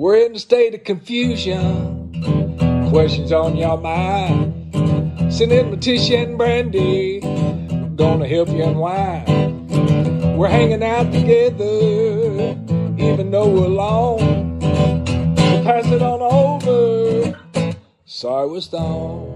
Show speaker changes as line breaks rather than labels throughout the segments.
We're in a state of confusion. Questions on your mind. Send in Letitia and Brandi. Gonna help you unwind. We're hanging out together, even though we're alone. So pass it on over. Sorry we're stoned.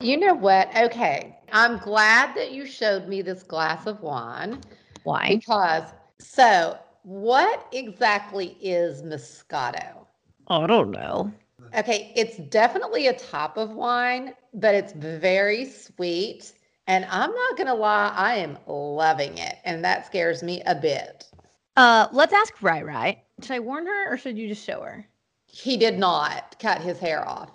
You know what? Okay. I'm glad that you showed me this glass of wine
Why?
because, so what exactly is Moscato?
I don't know.
Okay, it's definitely a type of wine, but it's very sweet. And I'm not going to lie, I am loving it. And that scares me a bit.
Uh, let's ask Rai Rai. Should I warn her or should you just show her?
He did not cut his hair off.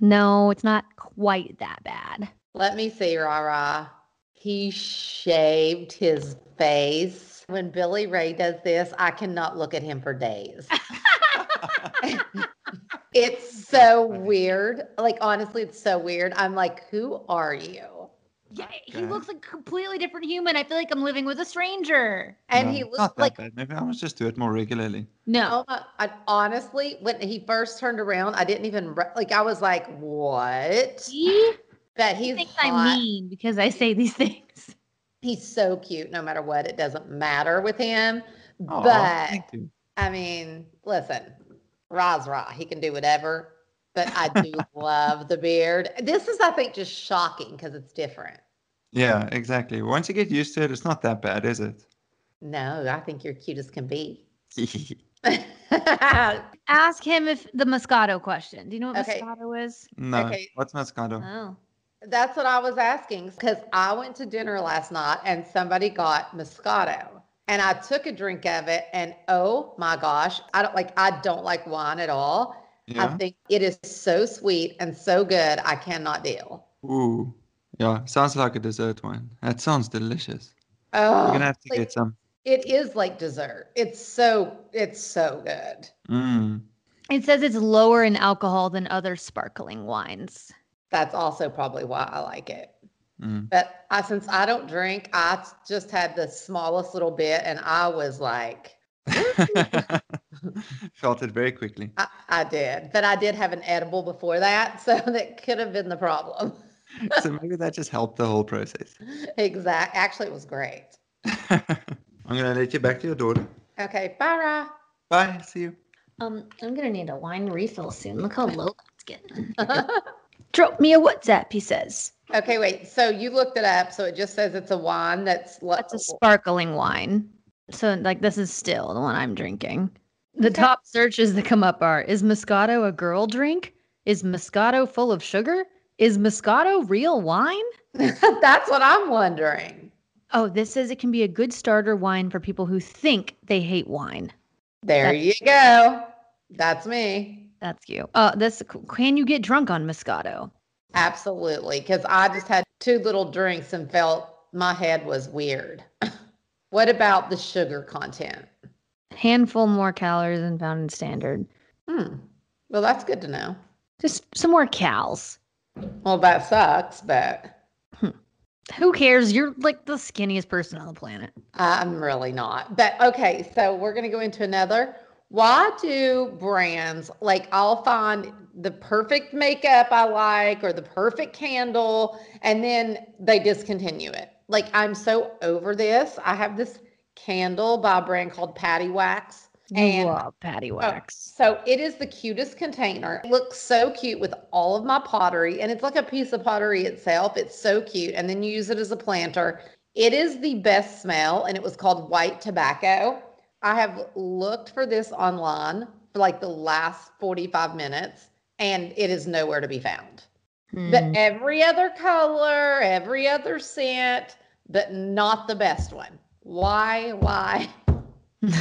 No, it's not quite that bad.
Let me see, Rara. He shaved his face. When Billy Ray does this, I cannot look at him for days. it's so weird. Like, honestly, it's so weird. I'm like, who are you?
Yeah, he
Okay.
looks like a completely different human. I feel like I'm living with a stranger.
And
No,
he looks like,
bad. Maybe I must just do it more regularly.
No.
oh my, I, honestly, when he first turned around, I didn't even, re- like, I was like, what?
He
But he's
thinks
hot.
I'm mean because I say these things.
He's so cute no matter what. It doesn't matter with him.
Aw,
but. I mean, listen, Ra's Ra, he can do whatever. But I do love the beard. This is, I think, just shocking because it's different.
Yeah, exactly. Once you get used to it, it's not that bad, is it?
No, I think you're cute as can be.
Ask him if the Moscato question. Do you know what
Okay.
Moscato is?
no.
Okay.
What's Moscato?
Oh.
That's what I was asking because I went to dinner last night and somebody got Moscato. And I took a drink of it, and oh my gosh, I don't like. I don't like wine at all. I think it is so sweet and so good. I cannot deal.
Ooh. Yeah. Sounds like a dessert wine. That sounds delicious.
Oh,
You're gonna have to
like,
get some.
It is like dessert. It's so it's so good.
Mm.
It says it's lower in alcohol than other sparkling wines.
That's also probably why I like it.
Mm.
But I since I don't drink, I just had the smallest little bit and I was like,
Felt it very quickly.
I, I did. But I did have an edible before that, so that could have been the problem.
so maybe that just helped the whole process.
exact. Actually, it was great.
I'm gonna let you back to your daughter.
Okay, bye. Ra.
Bye. See you.
Um, I'm gonna need a wine refill soon. Look how low it's getting. Drop me a WhatsApp, he says.
okay, wait. So you looked it up. So it just says it's a wine that's lo-
That's a sparkling wine. So like this is still the one I'm drinking. The
Okay.
top searches that come up are is Moscato a girl drink? Is Moscato full of sugar? Is Moscato real wine?
that's what I'm wondering.
Oh, this says it can be a good starter wine for people who think they hate wine.
There
That's-
you go. That's me.
That's you. Uh, this can you get drunk on Moscato?
Absolutely. Because I just had two little drinks and felt my head was weird. what about the sugar content?
Handful more calories than found in standard.
Hmm. Well, that's good to know.
Just some more cals.
Well, that sucks, but
Who cares? You're like the skinniest person on the planet.
I'm really not. But okay, so we're going to go into another. Why do brands like I'll find the perfect makeup I like or the perfect candle and then they discontinue it? Like I'm so over this. I have this candle by a brand called Paddywax.
You
And
love patty
Oh,
wax.
so it is the cutest container. It looks so cute with all of my pottery, and it's like a piece of pottery itself. It's so cute. And then you use it as a planter. It is the best smell, and it was called white tobacco. I have looked for this online for like the last 45 minutes, and it is nowhere to be found. But
Hmm.
every other color, every other scent, but not the best one. Why? Why?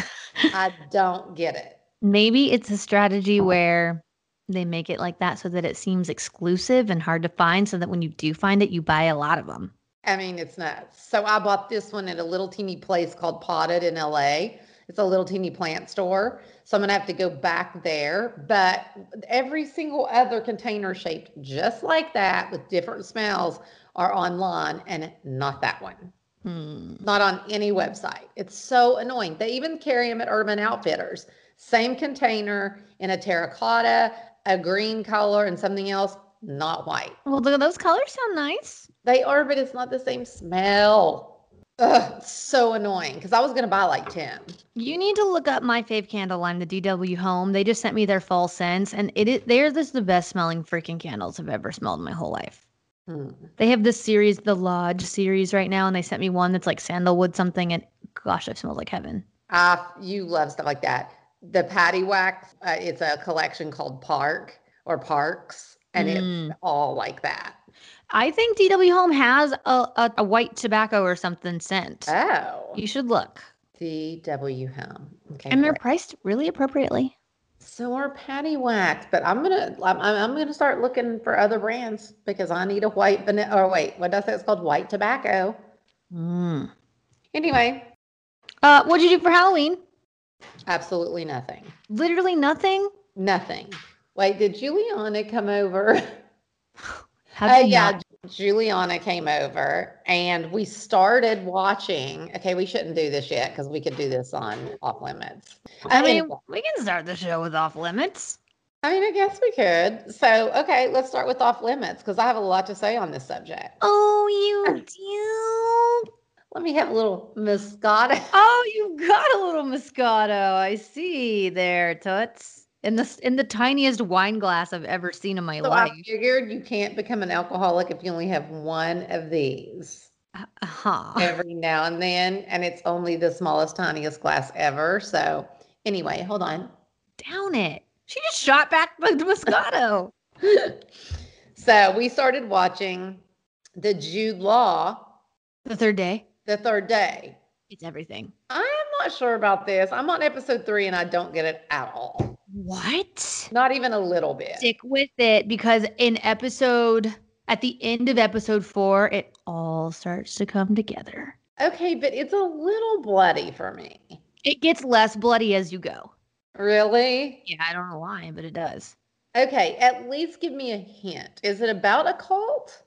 I don't get it.
Maybe it's a strategy where they make it like that so that it seems exclusive and hard to find so that when you do find it, you buy a lot of them.
I mean, it's nuts. So I bought this one at a little teeny place called Potted in LA. It's a little teeny plant store. So I'm going to have to go back there. But every single other container shaped just like that with different smells are online and not that one.
Hmm.
Not on any website. It's so annoying. They even carry them at Urban Outfitters. Same container in a terracotta, a green color, and something else, not white.
Well, th- those colors sound nice.
They are, but it's not the same smell. Ugh, so annoying because I was gonna buy like 10.
You need to look up my fave candle line, the DW Home. They just sent me their fall scents, and it is they're just the best smelling freaking candles I've ever smelled in my whole life.
Hmm.
They have this series, the Lodge series, right now, and they sent me one that's like sandalwood something, and gosh, it smells like heaven.
I, you love stuff like that. The Paddywax, uh, it's a collection called Park or Parks, and
Mm.
it's all like that.
I think DW Home has a, a, a white tobacco or something scent.
Oh,
You should look.
DW Home. Okay,
And they're
great.
priced really appropriately.
so are Paddywax, but I'm gonna I'm, I'm gonna start looking for other brands because I need a white vanilla. Or wait, what does I say? It's called white tobacco.
Mm.
Anyway,
Uh, what'd you do for Halloween?
absolutely nothing.
Literally nothing.
Nothing. Wait, did Juliana come over?
How
Uh, yeah,
not-
Juliana came over and we started watching. Okay, we shouldn't do this yet because we could do this on off limits.
I mean,
Anyway,
we can start the show with off limits.
I mean, I guess we could. So, okay, let's start with off limits because I have a lot to say on this subject.
Oh, you do.
Let me have a little Moscato.
Oh, you got a little Moscato. I see there, Toots. In the in the tiniest wine glass I've ever seen in my
So I
life.
figured you can't become an alcoholic if you only have one of these
Huh.
every now and then, and it's only the smallest, tiniest glass ever. So, anyway, hold on.
Down it. She just shot back the Moscato.
so we started watching the Jude Law
the third day.
the third day.
It's everything.
I'm not sure about this. I'm on episode three and I don't get it at all.
What?
Not even a little bit.
Stick with it because in episode at the end of episode four, it all starts to come together.
Okay, but it's a little bloody for me.
It gets less bloody as you go.
Really?
Yeah, I don't know why, but it does.
Okay, at least give me a hint. Is it about a cult?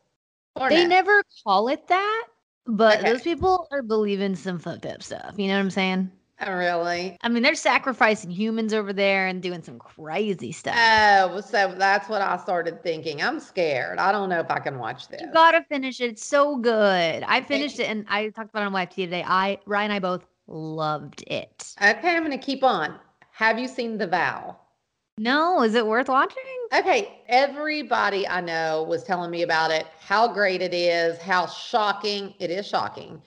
They
no?
never call it that, but
Okay.
those people are believing some fucked up stuff. You know what I'm saying?
Oh, really?
I mean, they're sacrificing humans over there and doing some crazy stuff.
Oh, so that's what I started thinking. I'm scared. I don't know if I can watch this.
you gotta finish it. It's so good. I finished it and I talked about it on YFT today. I Ryan and I both loved it.
Okay, I'm going to keep on. Have you seen The Vow?
No, is it worth watching?
Okay, everybody I know was telling me about it, how great it is, how shocking it is shocking.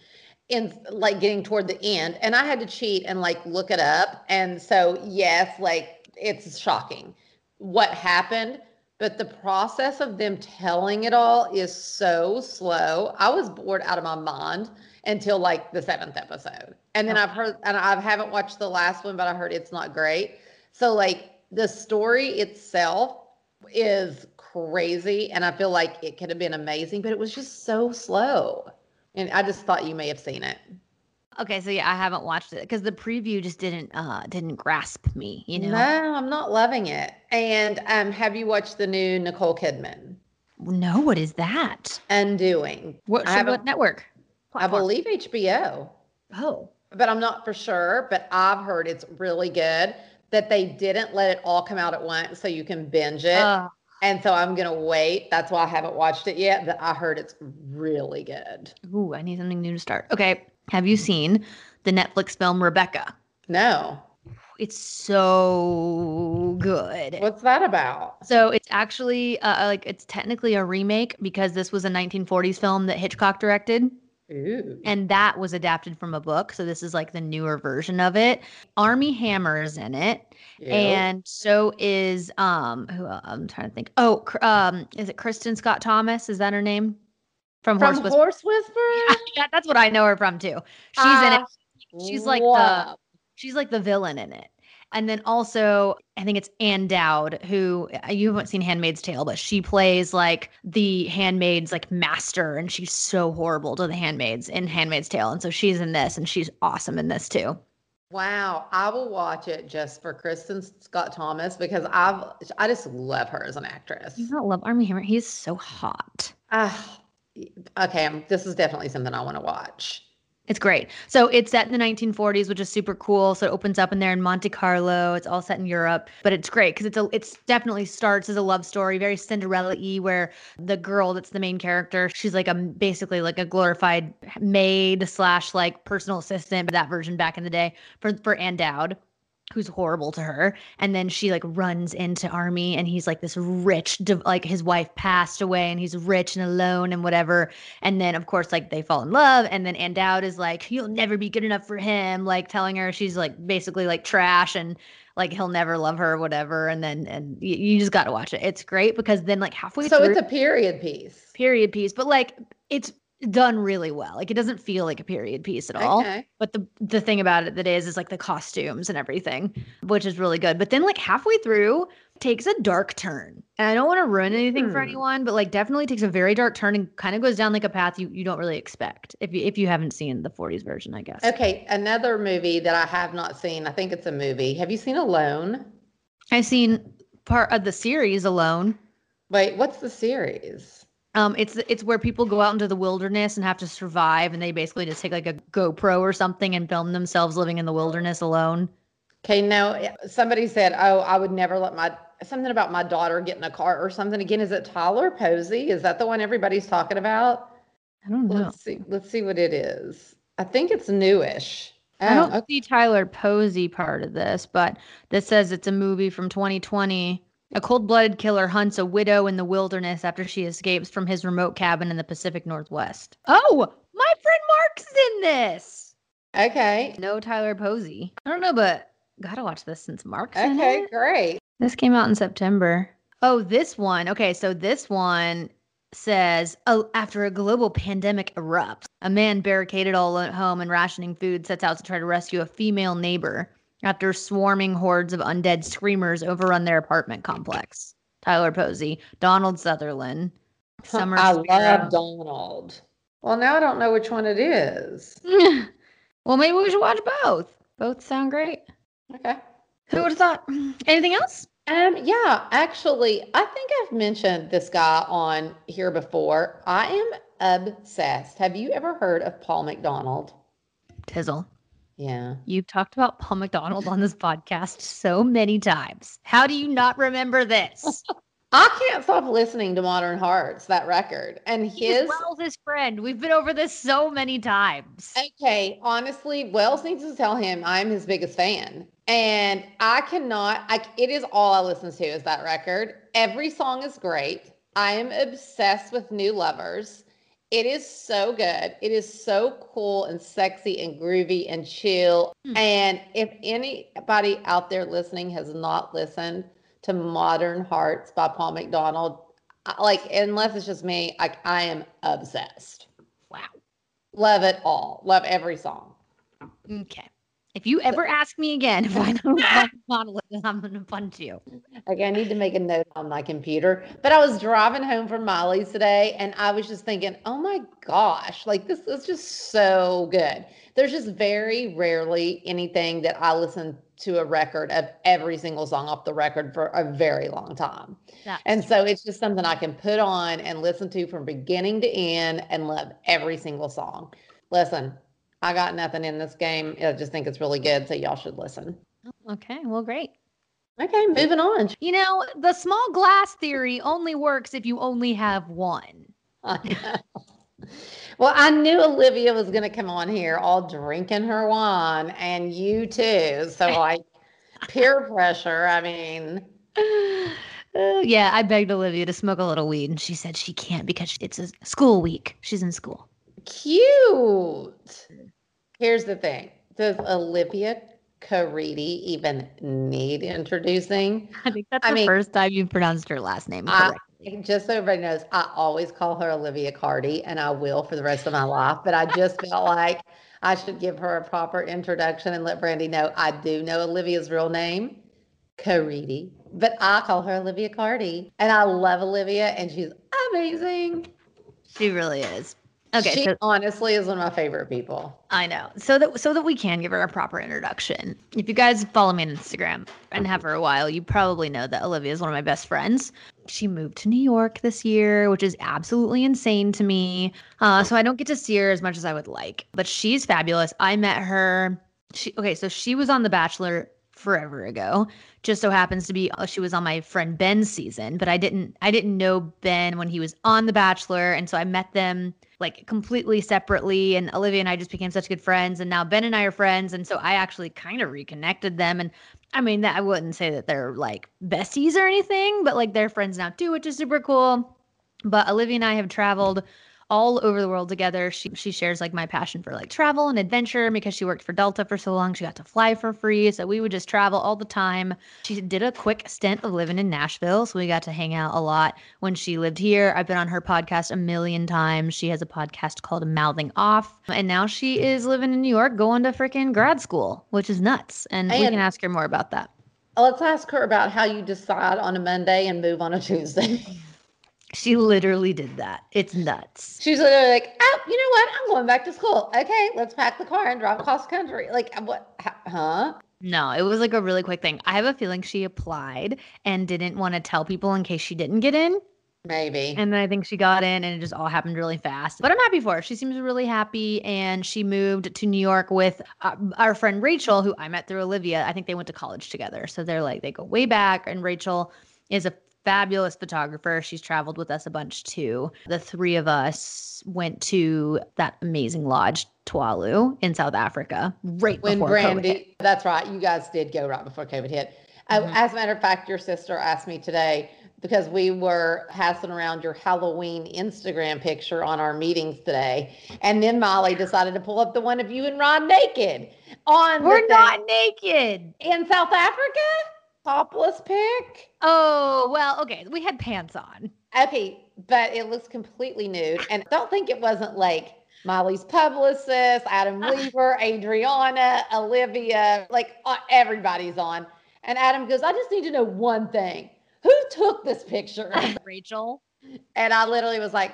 In like getting toward the end, and I had to cheat and like look it up. And so, yes, like it's shocking what happened, but the process of them telling it all is so slow. I was bored out of my mind until like the seventh episode. And then oh. I've heard, and I haven't watched the last one, but I heard it's not great. So, like, the story itself is crazy. And I feel like it could have been amazing, but it was just so slow. And I just thought you may have seen it.
Okay, so yeah, I haven't watched it because the preview just didn't uh didn't grasp me, you know.
No, I'm not loving it. And um, have you watched the new Nicole Kidman?
No, what is that?
Undoing.
What, so what network?
I believe HBO.
Oh.
but I'm not for sure. But I've heard it's really good that they didn't let it all come out at once so you can binge it.
Uh,
and so I'm gonna wait. That's why I haven't watched it yet. But I heard it's really good.
ooh, I need something new to start. Okay. Have you seen the Netflix film Rebecca?
No,
It's so good.
what's that about?
So it's actually uh, like it's technically a remake because this was a 1940s film that Hitchcock directed.
Ooh,
and that was adapted from a book. So this is like the newer version of it. Armie Hammer is in it,
Ew.
and so is um who el- I'm trying to think. Oh, Cr- um, is it Kristin Scott Thomas? Is that her name? from,
From
Horse Whisperer.
Horse Whisperer?
Yeah, that's what I know her from too. She's in it. She's like the she's like the villain in it. And then also, I think it's Ann Dowd, who uh, you haven't seen Handmaid's Tale, but she plays like the handmaid's like master, and she's so horrible to the handmaids in Handmaid's Tale. And so she's in this, and she's awesome in this too.
Wow, I will watch it just for Kristin Scott Thomas because I've I just love her as an actress.
You not love Armie Hammer? He's so hot.
Ah, okay, um, this is definitely something I want to watch.
It's great. So it's set in the 1940s, which is super cool. So it opens up in there in Monte Carlo. It's all set in Europe, but it's great because it's a it's definitely starts as a love story, very Cinderella-y, where the girl that's the main character, she's like a basically like a glorified maid slash like personal assistant, but that version back in the day for for Ann Dowd who's horrible to her and then she like runs into Armie and he's like this rich div- like his wife passed away and he's rich and alone and whatever and then of course like they fall in love and then Ann Dowd is like you'll never be good enough for him like telling her she's like basically like trash and like he'll never love her or whatever and then and you, you just got to watch it it's great because then like halfway through.
So
through
it's a period piece.
period piece but like it's done really well like it doesn't feel like a period piece at all
Okay.
but the the thing about it that is is like the costumes and everything, which is really good. But then like halfway through takes a dark turn. And I don't want to ruin anything for
Hmm.
anyone, but like definitely takes a very dark turn and kind of goes down like a path you, you don't really expect if you if you haven't seen the 40s version, I guess.
Okay, another movie that I have not seen. I think it's a movie. Have you seen Alone?
I've seen part of the series alone.
Wait, what's the series?
Um, it's it's where people go out into the wilderness and have to survive, and they basically just take like a GoPro or something and film themselves living in the wilderness alone.
Okay, no, eh, somebody said, "Oh, I would never let my something about my daughter get in a car or something." Again, is it Tyler Posey? Is that the one everybody's talking about?
I don't know.
Let's see. Let's see what it is. I think it's newish.
I
Oh,
don't see Tyler Posey part of this, but this says it's a movie from 2020. A cold blooded killer hunts a widow in the wilderness after she escapes from his remote cabin in the Pacific Northwest. Oh, my friend Mark's in this.
okay.
No Tyler Posey. I don't know, but gotta watch this since Mark's in
Okay, great.
This came out in September. Oh, this one. Okay, so this one says oh, after a global pandemic erupts, a man barricaded all at home and rationing food sets out to try to rescue a female neighbor after swarming hordes of undead screamers overrun their apartment complex. Tyler Posey, Donald Sutherland, Summer
I
Sparrow.
love Donald. Well, now I don't know which one it is.
well, maybe we should watch both. Both sound great.
Okay.
Who would have thought? Anything else?
Um, yeah, actually, I think I've mentioned this guy on here before. I am obsessed. Have you ever heard of Paul McDonald?
Tizzle.
Yeah.
You've talked about Paul McDonald on this podcast so many times. How do you not remember this?
I can't stop listening to Modern Hearts, that record. And
He's
his
Wells' his friend. We've been over this so many times.
Okay, honestly, Wells needs to tell him I'm his biggest fan. And I cannot, I, it is all I listen to is that record. Every song is great. I am obsessed with New Lovers. It is so good. It is so cool and sexy and groovy and chill.
Hmm.
And if anybody out there listening has not listened to Modern Hearts by Paul McDonald, like, unless it's just me, like, I am obsessed.
Wow.
Love it all. Love every song.
Okay. If you ever ask me again if I know then I'm going to punch you.
Okay, I need to make a note on my computer. But I was driving home from Miley's today and I was just thinking, oh my gosh, like this is just so good. There's just very rarely anything that I listen to a record of every single song off the record for a very long time.
That's
And so it's just something I can put on and listen to from beginning to end and love every single song. Listen, I got nothing in this game. I just think it's really good. So y'all should listen.
okay. Well, great.
Okay, moving on.
You know, the small glass theory only works if you only have one.
Well, I knew Olivia was going to come on here all drinking her wine, and you too. So, like, peer pressure. I mean,
Uh, yeah, I begged Olivia to smoke a little weed, and she said she can't because it's a school week. She's in school.
cute. Here's the thing Does Olivia Caridi even need introducing?
I think that's
I
the
mean-
first time you've pronounced her last name
I- Just so everybody knows, I always call her Olivia Cardi, and I will for the rest of my life. But I just felt like I should give her a proper introduction and let Brandi know I do know Olivia's real name, Caridi, but I call her Olivia Cardi, and I love Olivia, and she's amazing.
She really is. Okay,
she
so
honestly is one of my favorite people.
I know. So that so that we can give her a proper introduction. If you guys follow me on Instagram and have her a while, you probably know that Olivia is one of my best friends. She moved to New York this year, which is absolutely insane to me. Uh, so I don't get to see her as much as I would like, but she's fabulous. I met her. She okay, so she was on The Bachelor forever ago. Just so happens to be uh, she was on my friend Ben's season, but I didn't I didn't know Ben when he was on The Bachelor, and so I met them like completely separately and Olivia and I just became such good friends and now Ben and I are friends and so I actually kind of reconnected them and I mean that I wouldn't say that they're like besties or anything but like they're friends now too which is super cool but Olivia and I have traveled all over the world together. She she shares like my passion for like travel and adventure because she worked for Delta for so long. She got to fly for free, so we would just travel all the time. She did a quick stint of living in Nashville, so we got to hang out a lot when she lived here. I've been on her podcast a million times. She has a podcast called Mouthing Off, and now she is living in New York, going to freaking grad school, which is nuts. And, we can ask her more about that.
Let's ask her about how you decide on a Monday and move on a Tuesday.
She literally did that. It's nuts.
She's literally like, oh, you know what? I'm going back to school. Okay, let's pack the car and drive across country. Like, what? Huh?
No, it was like a really quick thing. I have a feeling she applied and didn't want to tell people in case she didn't get in.
Maybe.
And then I think she got in and it just all happened really fast. But I'm happy for her. She seems really happy. And she moved to New York with uh, our friend Rachel, who I met through Olivia. I think they went to college together. So they're like, they go way back. And Rachel is a fabulous photographer. She's traveled with us a bunch too. The three of us went to that amazing lodge, Tswalu, in South Africa, right
when
before COVID hit.
Brandi, that's right. You guys did go right before COVID hit. Uh,
Mhm.
as a matter of fact, your sister asked me today because we were passing around your Halloween Instagram picture on our meetings today. And then Miley decided to pull up the one of you and Ron naked on
We're not naked.
in South Africa. Topless pic.
Oh, well, okay. We had pants on.
Okay, but it looks completely nude. And don't think it wasn't like Miley's publicist, Adam Weaver, Adriana, Olivia, like uh, everybody's on. And Adam goes, I just need to know one thing. Who took this picture?
Rachel.
and I literally was like,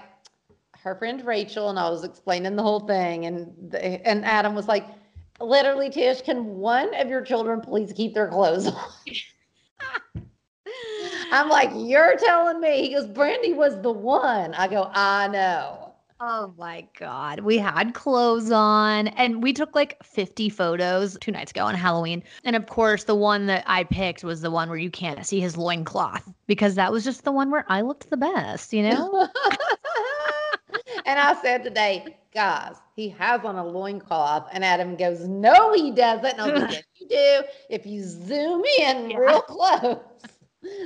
her friend Rachel, and I was explaining the whole thing. And the, and Adam was like, literally, Tish, can one of your children please keep their clothes on? I'm like, you're telling me. He goes, Brandi was the one. I go, I know.
Oh my God. We had clothes on and we took like 50 photos two nights ago on Halloween. And of course, the one that I picked was the one where you can't see his loincloth because that was just the one where I looked the best, you know?
and I said today, guys, he has on a loincloth. And Adam goes, No, he doesn't. And I was like, Yes, you do. If you zoom in
Yeah.
real close.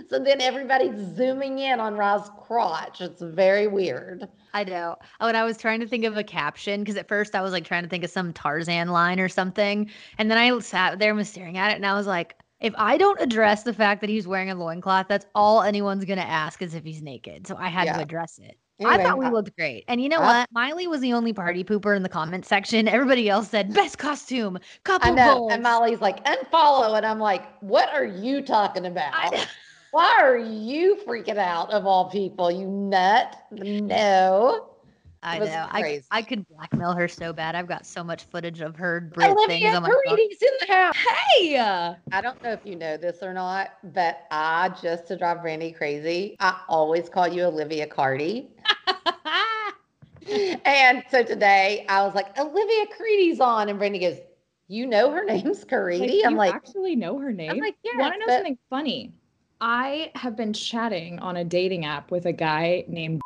So then everybody's zooming in on Ra's crotch. It's very weird.
I know. Oh, and I was trying to think of a caption because at first I was like trying to think of some Tarzan line or something. And then I sat there and was staring at it and I was like, if I don't address the fact that he's wearing a loincloth, that's all anyone's going to ask is if he's naked. So I had
Yeah.
to address it.
Anyway,
I thought we uh, looked great. And you know
I-
what? Miley was the only party pooper in the comment section. Everybody else said best costume, couple
I know.
goals.
And Miley's like, unfollow. And I'm like, what are you talking about? Why are you freaking out of all people? You nut? No.
I know. I. I could blackmail her so bad. I've got so much footage of her Brit things
Olivia
on my phone.
Caridi's in the house.
Hey, uh,
I don't know if you know this or not, but I just to drive Brandi crazy, I always call you Olivia Cardi. and so today I was like, Olivia Caridi's on, and Brandi goes, "You know her name's Caridi?"
like,
I'm
you
like,
actually know her name.
I'm like,
yeah.
Want
to know
but-
something funny? I have been chatting on a dating app with a guy named,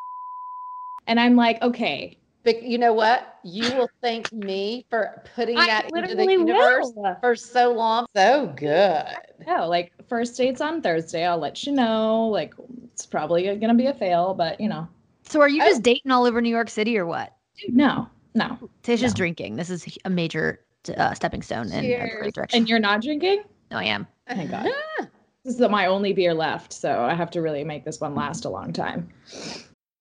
and I'm like, okay,
But you know what? You will thank me for putting
I
that into the universe
will.
for so long. So good.
no, like first date's on Thursday. I'll let you know. Like it's probably gonna be a fail, but you know,
So are you
Oh.
just dating all over New York City or what?
dude, no, no.
Tish is
No.
drinking. This is a major uh, stepping stone in a direction.
And you're not drinking?
no, I am.
Thank God. This is my only beer left, so I have to really make this one last a long time.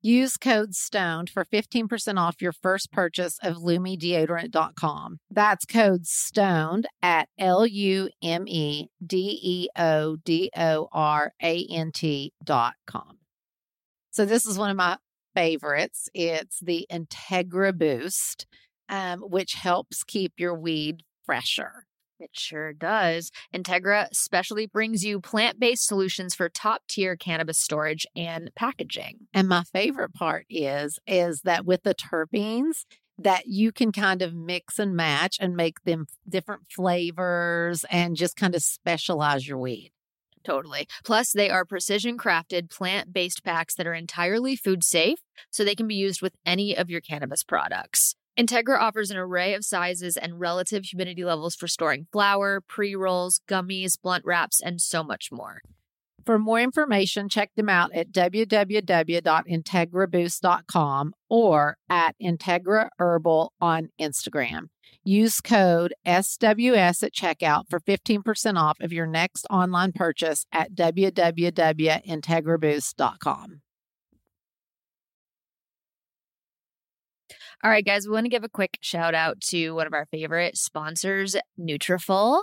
Use code STONED for 15% off your first purchase of LumeDeodorant.com. That's code STONED at L U M E D E O D O R A N T.com. So, this is one of my favorites. It's the Integra Boost, um, which helps keep your weed fresher.
It sure does. Integra specially brings you plant based solutions for top tier cannabis storage and packaging.
And my favorite part is is that with the terpenes that you can kind of mix and match and make them different flavors and just kind of specialize your weed.
Totally. Plus, they are precision crafted plant based packs that are entirely food safe, so they can be used with any of your cannabis products. Integra offers an array of sizes and relative humidity levels for storing flour, pre rolls, gummies, blunt wraps, and so much more.
For more information, check them out at www.integraboost.com or at Integra Herbal on Instagram. Use code SWS at checkout for 15% off of your next online purchase at www.integraboost.com.
All right, guys, we want to give a quick shout out to one of our favorite sponsors, Nutrafol.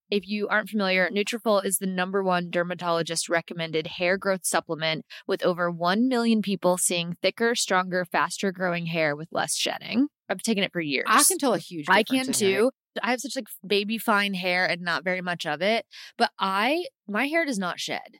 If you aren't familiar, Nutrafol is the number one dermatologist recommended hair growth supplement with over 1 million people seeing thicker, stronger, faster growing hair with less shedding. I've taken it for years.
I can tell a huge
I can
in hair.
too. I have such like baby fine hair and not very much of it, but I my hair does not shed.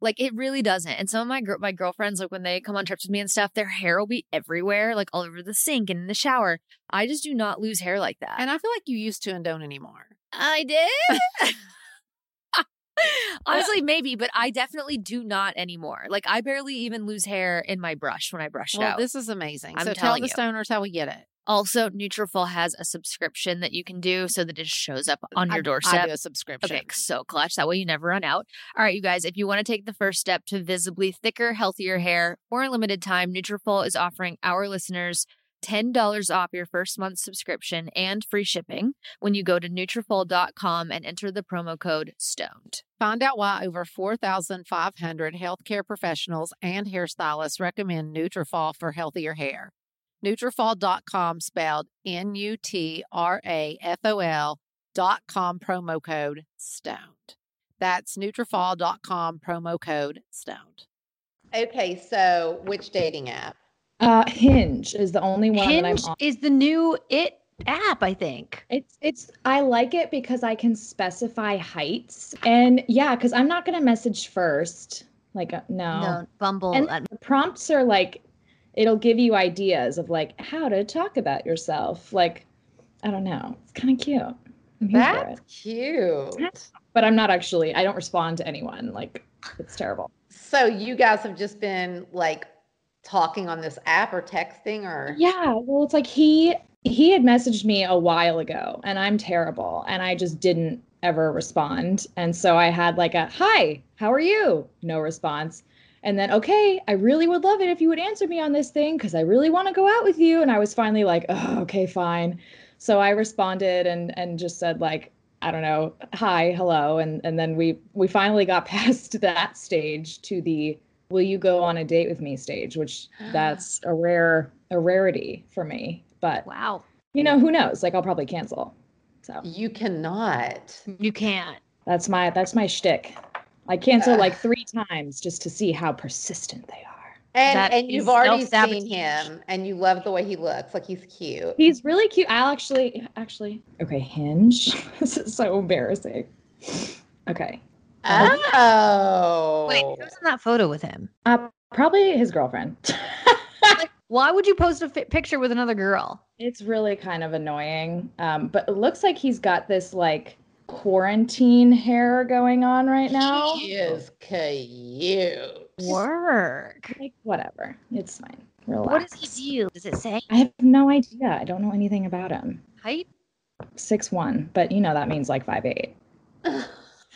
Like it really doesn't. And some of my gr- my girlfriends, like when they come on trips with me and stuff, their hair will be everywhere, like all over the sink and in the shower. I just do not lose hair like that.
And I feel like you used to and don't anymore.
I did. Uh, Honestly, maybe, but I definitely do not anymore. Like I barely even lose hair in my brush when I brush it
Well,
out.
this is amazing.
I'm
so tell the
you.
stoners how we get it.
Also, Nutrafol has a subscription that you can do so that it shows up on your
I-
doorstep.
I do a subscription.
Okay, so clutch. That way you never run out. All right, you guys, if you want to take the first step to visibly thicker, healthier hair for a limited time, Nutrafol is offering our listeners $10 off your first month subscription and free shipping when you go to Nutrafol.com and enter the promo code STONED.
Find out why over 4,500 healthcare professionals and hairstylists recommend Nutrafol for healthier hair. Nutrafol.com spelled N-U-T-R-A-F-O-L dot com promo code STONED. That's Nutrafol.com promo code STONED.
Okay, so which dating app?
Uh, Hinge is the only one that I'm
Hinge
on.
is the new it app, I think.
It's it's I like it because I can specify heights and yeah, because I'm not gonna message first. Like uh, no.
No, Bumble.
And the prompts are like it'll give you ideas of like how to talk about yourself. Like, I don't know. It's kind of cute. I'm here for
That's cute.
But I'm not actually. I don't respond to anyone. Like, it's terrible.
So you guys have just been like talking on this app or texting or
Yeah, well, it's like he he had messaged me a while ago, and I'm terrible, and I just didn't ever respond, and so I had like a hi, how are you? No response, and then okay, I really would love it if you would answer me on this thing because I really want to go out with you, and I was finally like, oh, okay, fine, so I responded and and just said like. I don't know, hi, hello, and and then we we finally got past that stage to the will you go on a date with me stage which that's a rare a rarity for me but
Wow.
you know who knows like i'll probably cancel so
you cannot.
You can't.
that's my that's my shtick. I cancel like three times just to see how persistent they are
And
That
and you've already seen him and you love the way he looks. Like he's cute.
he's really cute i'll actually actually okay hinge this is so embarrassing okay
Oh.
Wait, who's in that photo with him?
uh probably his girlfriend
Why would you post a fi- picture with another girl?
It's really kind of annoying. Um, but it looks like he's got this like quarantine hair going on right now.
He is cute.
Work.
Like, whatever. It's fine. Relax.
What does he do? Does it say
I have no idea. I don't know anything about him.
height?
Six one, but you know that means like five eight.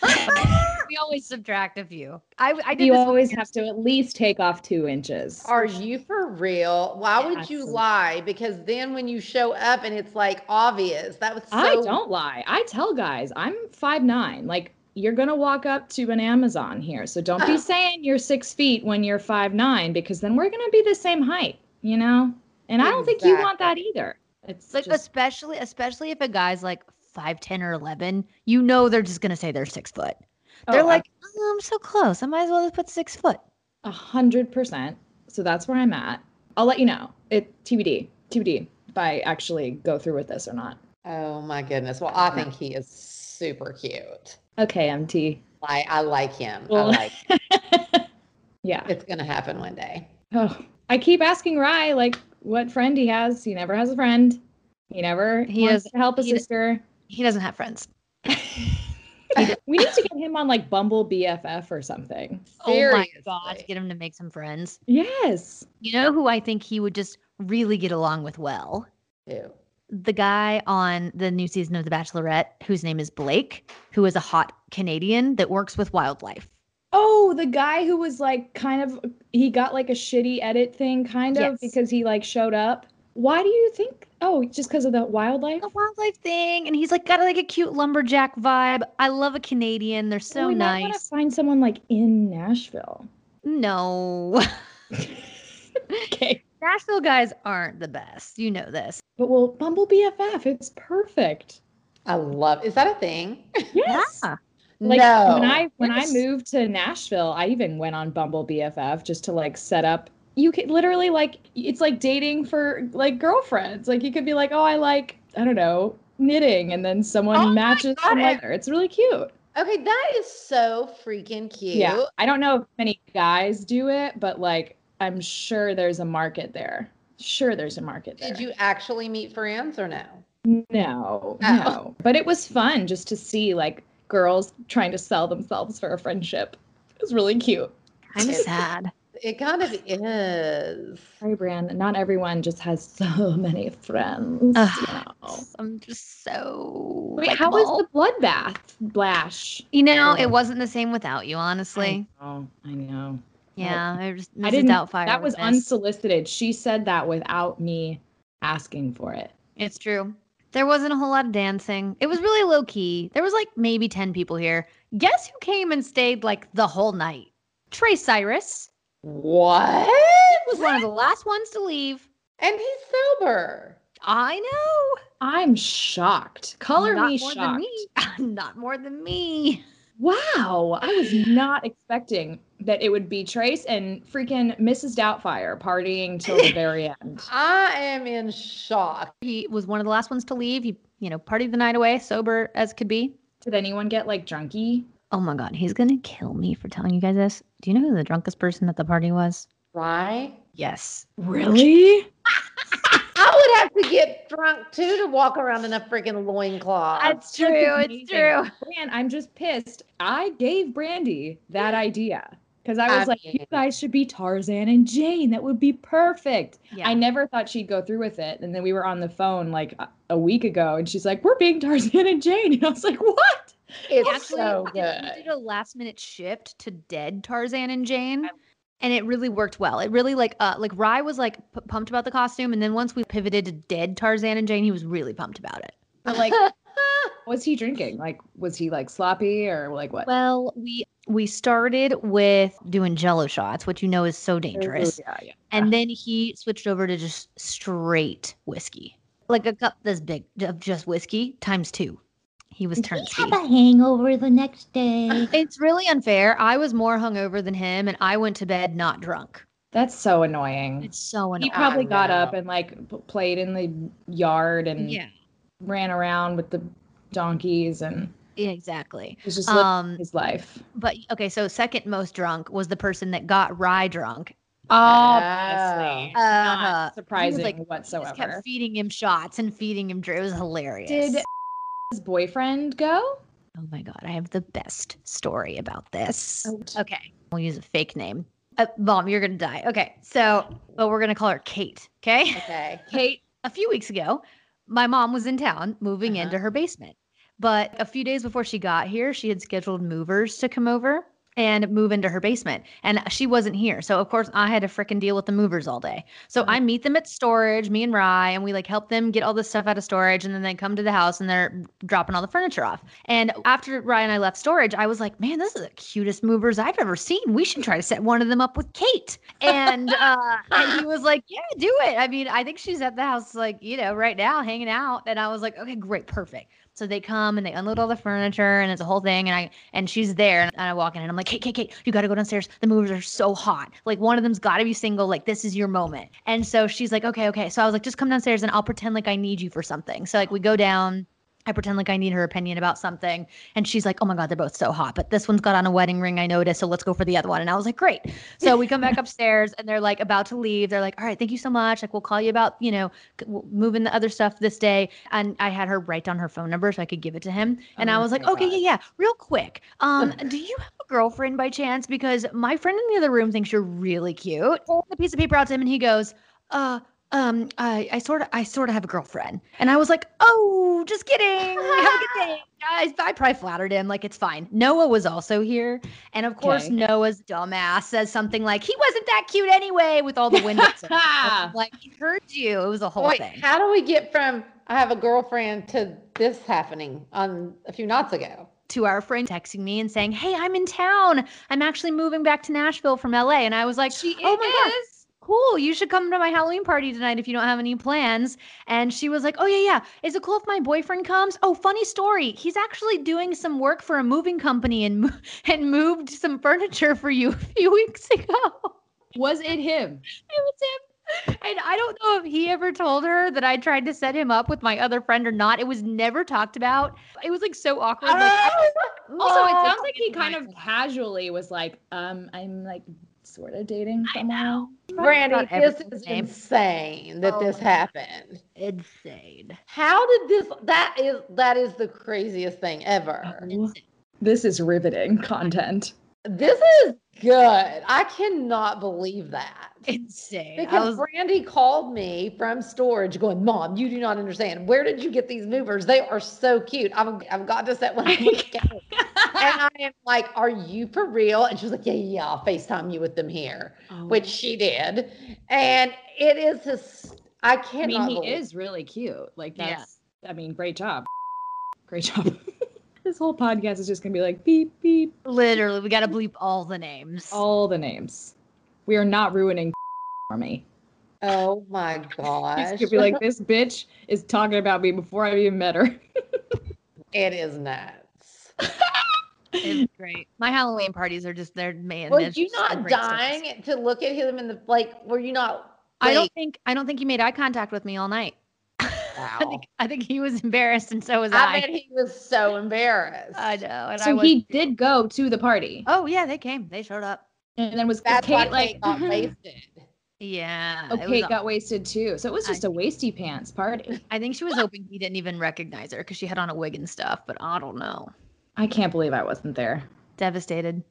we always subtract a few. I I did
You
this
always have to at least take off two inches.
Are you for real? Why would you lie? Because then when you show up and it's like obvious, that was so
I don't lie. I tell guys I'm five nine. Like you're gonna walk up to an Amazon here, so don't be saying you're six feet when you're five nine because then we're gonna be the same height, you know. And I don't think you want that either. It's
like
just,
especially especially if a guy's like five ten or eleven, you know they're just gonna say they're six foot. They're
Oh,
like, oh, I'm so close. I might as well just put six foot.
a hundred percent. So that's where I'm at. I'll let you know. It TBD, TBD if I actually go through with this or not.
Oh my goodness. Well, I think he is super cute.
Okay, MT.
I I like him.
Well-
I like
Yeah.
it's gonna happen one day.
Oh, I keep asking Ry like what friend he has. He never has a friend. He never
He
wants
has-
to help a
he d-
sister.
He doesn't have friends.
we need to get him on like Bumble BFF or something.
Oh my god, get him to make some friends.
Yes.
You know who I think he would just really get along with well?
Ew.
The guy on the new season of The Bachelorette, whose name is Blake, who is a hot Canadian that works with wildlife.
Oh, the guy who was like kind of he got like a shitty edit thing kind of
Yes.
because he like showed up. Why do you think? Oh, just because of the wildlife?
The wildlife thing, and he's like got like a cute lumberjack vibe. I love a Canadian. They're so oh,
we might want to find someone like in Nashville.
No.
Okay.
Nashville guys aren't the best. You know this.
But well, Bumble BFF, it's perfect.
I love is that a thing?
Yes.
Yeah.
Like
no.
when I when
Yes.
I moved to Nashville, I even went on Bumble BFF just to like set up. You could literally like it's like dating for like girlfriends. Like you could be like, oh, I like I don't know knitting, and then someone
Oh my
matches
God, I-
together. It's really cute.
Okay, that is so freaking cute.
Yeah, I don't know if many guys do it, but like I'm sure there's a market there. Sure, there's a market there.
Did you actually meet friends or no?
No,
Oh.
no. But it was fun just to see like girls trying to sell themselves for a friendship. It was really cute.
Kind of sad.
It kind of is.
Sorry, Brand. Not everyone just has so many friends.
Ugh.
you know.
I'm just so.
Wait, how was the bloodbath, Blash?
You know, it wasn't the same without you, honestly.
Oh, I know.
Yeah, I just Mrs.
I didn't.
Doubtfire.
that was unsolicited. She said that without me asking for it.
It's true. There wasn't a whole lot of dancing. It was really low key. There was like maybe 10 people here. Guess who came and stayed like the whole night? Trace Cyrus
What?
was one of the last ones to leave.
And he's sober.
I know.
I'm shocked. Color
Not
me
more
shocked.
than me. Not more than me.
Wow, I was not expecting that it would be Trace and freaking Mrs. Doubtfire partying till the very end.
I am in shock.
He was one of the last ones to leave. He, you know, partied the night away, sober as could be.
Did anyone get like drunky?
Oh my God, he's gonna kill me for telling you guys this. Do you know who the drunkest person at the party was?
Right?
Yes.
Really?
I would have to get drunk too to walk around in a freaking loincloth.
That's
Look,
true. It's true.
Man, I'm just pissed. I gave Brandi that idea because I was
I
like, you guys should be Tarzan and Jane. That would be perfect.
Yeah.
I never thought she'd go through with it. And then we were on the phone like a- week ago and she's like, we're being Tarzan and Jane. And I was like, what?
it's
Actually,
so good.
we did a last minute shift to dead Tarzan and Jane. And it really worked well. It really like uh like Ry was like p- pumped about the costume, and then once we pivoted to dead Tarzan and Jane, he was really pumped about it.
But like, what's he drinking? Like, was he like sloppy or like what?
Well, we we started with doing Jello shots, which you know is so oh, oh, dangerous,
Yeah, yeah.
and then he switched over to just straight whiskey, like a cup this big of just whiskey times two. He was turned Have a
hangover the next day.
It's really unfair. I was more hungover than him, and I went to bed not drunk.
That's so annoying.
It's so annoying.
He probably got up and like played in the yard and
yeah,
ran around with the donkeys and
exactly.
was just
Um,
his life.
but okay, so second most drunk was the person that got Ry drunk.
Obviously,
Uh-huh.
not
He was,
surprising
like, Just
whatsoever.
kept feeding him shots and feeding him. dr- It was hilarious.
Did his boyfriend go?
Oh my god, I have the best story about this.
Oh.
Okay, we'll use a fake name. Uh, Mom, you're gonna die. Okay, so but we're gonna call her Kate. Okay.
Okay.
Kate, a few weeks ago, my mom was in town moving
Uh-huh.
into her basement. But a few days before she got here, she had scheduled movers to come over and move into her basement. And she wasn't here. So, of course, I had to frickin' deal with the movers all day. So, I meet them at storage, me and Ry, and we like help them get all this stuff out of storage. And then they come to the house and they're dropping all the furniture off. And after Ry and I left storage, I was like, man, this is the cutest movers I've ever seen. We should try to set one of them up with Kate. And, uh, and he was like, yeah, do it. I mean, I think she's at the house, like, you know, right now hanging out. And I was like, okay, great, perfect. So they come and they unload all the furniture and it's a whole thing. And I and she's there and I walk in and I'm like, Kate, Kate, Kate, you gotta go downstairs. The movers are so hot. Like one of them's gotta be single. Like this is your moment. And so she's like, okay, okay. So I was like, just come downstairs and I'll pretend like I need you for something. So like we go down. I pretend like I need her opinion about something. And she's like, oh my God, they're both so hot. But this one's got on a wedding ring, I noticed. So let's go for the other one. And I was like, great. So we come back upstairs and they're like about to leave. They're like, all right, thank you so much. Like, we'll call you about, you know, moving the other stuff this day. And I had her write down her phone number so I could give it to him. And I
Oh
was like,
my
okay, yeah, yeah, real quick. Um, do you have a girlfriend by chance? Because my friend in the other room thinks you're really cute. Hold the piece of paper out to him and he goes, uh, um, I, I sort of, I sort of have a girlfriend, and I was like, "Oh, just kidding. Have a good day, guys." I probably flattered him, like it's fine. Noah was also here, and of course,
Okay.
Noah's dumbass says something like, "He wasn't that cute anyway," with all the windows. like he heard you. It was a whole
Wait,
thing.
how do we get from I have a girlfriend to this happening on a few nights ago?
to our friend texting me and saying, "Hey, I'm in town. I'm actually moving back to Nashville from LA." And I was like,
She
"Oh my god,
is.
Cool! You should come to my Halloween party tonight if you don't have any plans." And she was like, "Oh yeah, yeah. Is it cool if my boyfriend comes?" Oh, funny story. He's actually doing some work for a moving company and and moved some furniture for you a few weeks ago.
Was it him?
It was him. And I don't know if he ever told her that I tried to set him up with my other friend or not. It was never talked about. It was like so awkward. Like, I-
Also, it
Oh,
sounds like he kind of casually was like, um, I'm like sort of dating someone.
Brandi,
forgot
this is
name.
insane that
Oh
this
my God.
happened.
insane.
How did this? That is that is the craziest thing ever.
This is riveting content.
This is good. I cannot believe that.
Insane.
Because
was
Brandi called me from storage going, Mom, you do not understand. Where did you get these movers? They are so cute. I've, I've got to set one. And I am like, Are you for real? And she was like, Yeah, yeah, I'll FaceTime you with them here,
Oh.
which she did. And it is his, I cannot.
I mean, he
believe-
is really cute. Like
Yeah.
that's I mean, great job. Great job. this whole podcast is just gonna be like beep beep
literally we got to bleep all the names.
all the names. We are not ruining for me.
Oh my
He's
gosh.
gonna be like, this bitch is talking about me before I've even met her.
it is nuts.
It's great. My Halloween parties are just they're man.
Were you
just
not
great stories.
dying to look at him in the like? Were you not?
I don't think I don't think he made eye contact with me all night. I think I think he was embarrassed and so was I.
I bet he was so embarrassed.
I know. And
so
was,
he did go to the party.
Oh yeah, they came. They showed up.
And then was was
That's why
Kate like
Kate got wasted.
Yeah.
Oh,
it was
Kate
a-
got wasted too. So it was just a wasty pants party.
I think she was hoping he didn't even recognize her because she had on a wig and stuff, but I don't know.
I can't believe I wasn't there.
Devastated.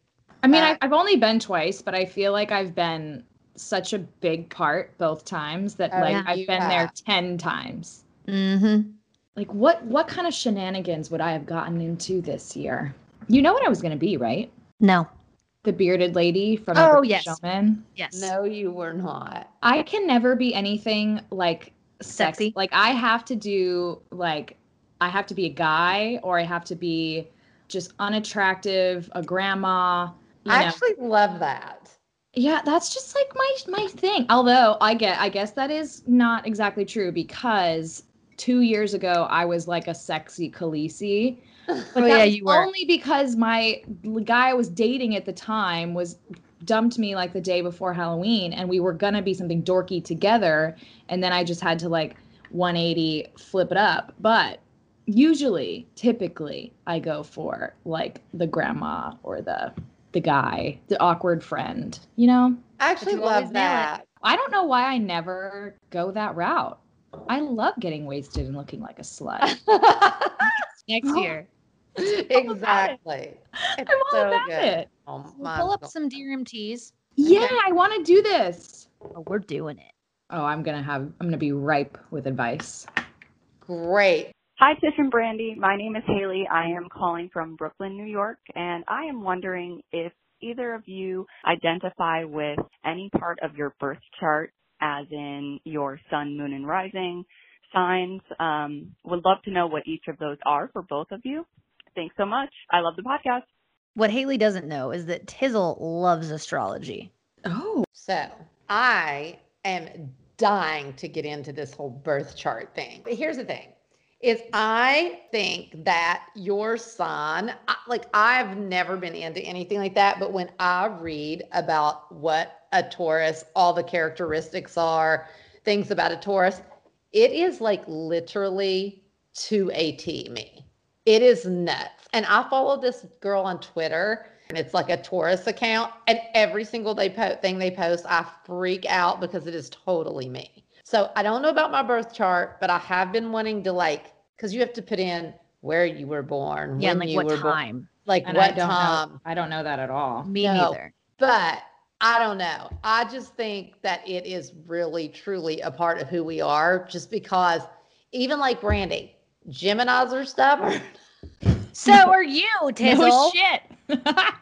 I mean,
Uh,
I, I've only been twice, but I feel like I've been such a big part both times that
Oh,
like
yeah.
I've
You
been there 10 times.
Mm-hmm.
Like what what kind of shenanigans would I have gotten into this year? You know what I was going to be, right?
No.
The bearded lady from
Oh, yes.
Showman.
Yes.
No, you were not.
I can never be anything like
Sexy?
sexy. Like I have to do like I have to be a guy or I have to be just unattractive, a grandma. You
I
know.
actually love that.
Yeah, that's just like my my thing. Although I get I guess that is not exactly true because 2 years ago I was like a sexy Khaleesi. But
Oh, yeah, you were.
only because my guy I was dating at the time was dumped me like the day before Halloween and we were gonna be something dorky together and then I just had to like 180 flip it up. But usually, typically, I go for like the grandma or the the guy, the awkward friend, you know?
I actually love that.
I don't know why I never go that route. I love getting wasted and looking like a slut.
Next year.
exactly. It's
I'm all
so
about
good.
it.
Oh,
We'll pull up
gone.
some DRMTs.
Yeah, I want to do this.
Oh, we're doing it.
Oh, I'm gonna have I'm gonna be ripe with advice.
Great.
Hi, Tish and Brandi. My name is Haley. I am calling from Brooklyn, New York, and I am wondering if either of you identify with any part of your birth chart, as in your sun, moon, and rising signs. Um, would love to know what each of those are for both of you. Thanks so much. I love the podcast.
What Haley doesn't know is that Tizzle loves astrology.
Oh,
So I am dying to get into this whole birth chart thing. But here's the thing is I think that your son, like I've never been into anything like that, but when I read about what a Taurus, all the characteristics are, things about a Taurus, it is like literally to a T me. It is nuts. And I follow this girl on Twitter and it's like a Taurus account. And every single day po- thing they post, I freak out because it is totally me. So I don't know about my birth chart, but I have been wanting to like, because you have to put in where you were born,
Yeah, and
when
like
you
what
were born,
time.
like
and
what
don't
time.
know. I don't know that at all.
Me
No.
neither.
But I don't know. I just think that it is really, truly a part of who we are, just because even like Brandy, Geminis are stubborn.
So are you, Tizzle.
No shit.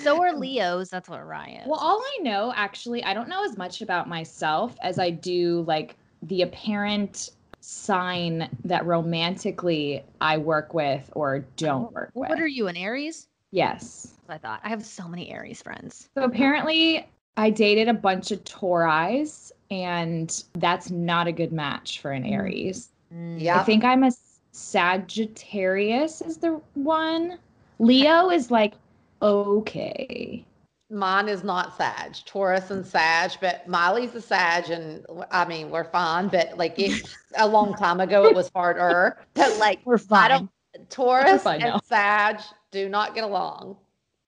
So are Leos. That's what Ryan.
well, all I know actually, I don't know as much about myself as I do like the apparent sign that romantically I work with or don't oh, work with.
What are you, an Aries?
Yes.
I thought I have so many Aries friends.
So apparently, I dated a bunch of Tauris, and that's not a good match for an Aries.
Mm.
I think I'm a Sagittarius is the one. Leo is like okay.
Mine is not Sag, Taurus and Sag, but Miley's a Sag, and I mean we're fine. But like it, a long time ago, it was harder. But like
We're fine.
I don't. Taurus
fine
and
now.
Sag do not get along.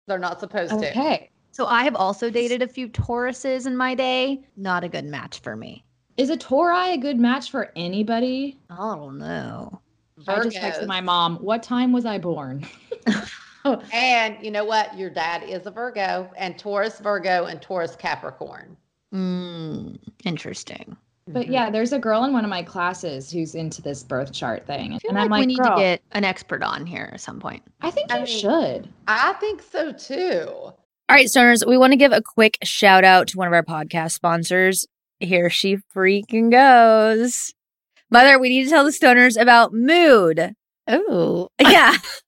They're not supposed to.
Okay.
So I have also dated a few Tauruses in my day. Not a good match for me.
Is a Tauri a good match for anybody?
I don't know.
I just
Virgos.
texted my mom, what time was I born?
And you know what? Your dad is a Virgo, and Taurus Virgo, and Taurus Capricorn.
Mm, interesting.
But
Mhm.
yeah, there's a girl in one of my classes who's into this birth chart thing.
I feel
And
like,
I'm like,
we need
girl,
to get an expert on here at some point.
I think
I
you
mean-
should.
I think so too.
All right, stoners, we want to give a quick shout out to one of our podcast sponsors. Here she freaking goes. Mother, we need to tell the stoners about Mood.
Oh,
Yeah.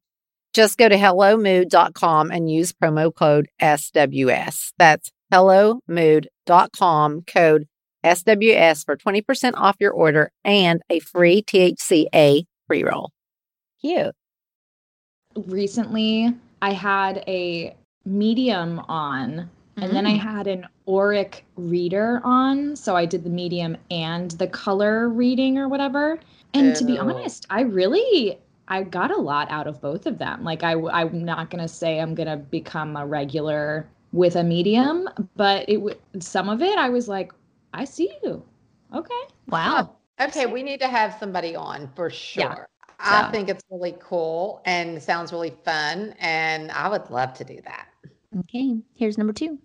Just go to HelloMood.com and use promo code SWS. That's HelloMood.com code SWS for 20% off your order and a free THCA pre roll.
Cute.
recently I had a medium on and then I
Mm.
had an auric reader on. So I did the medium and the color reading or whatever. And to be honest, I really I got a lot out of both of them. Like I I'm not going to say I'm going to become a regular with a medium, but it some of it I was like, I see you. Okay.
Wow.
Okay, we need to have somebody on for sure.
Yeah,
I think it's really cool and sounds really fun, and I would love to do that.
Okay, here's number two.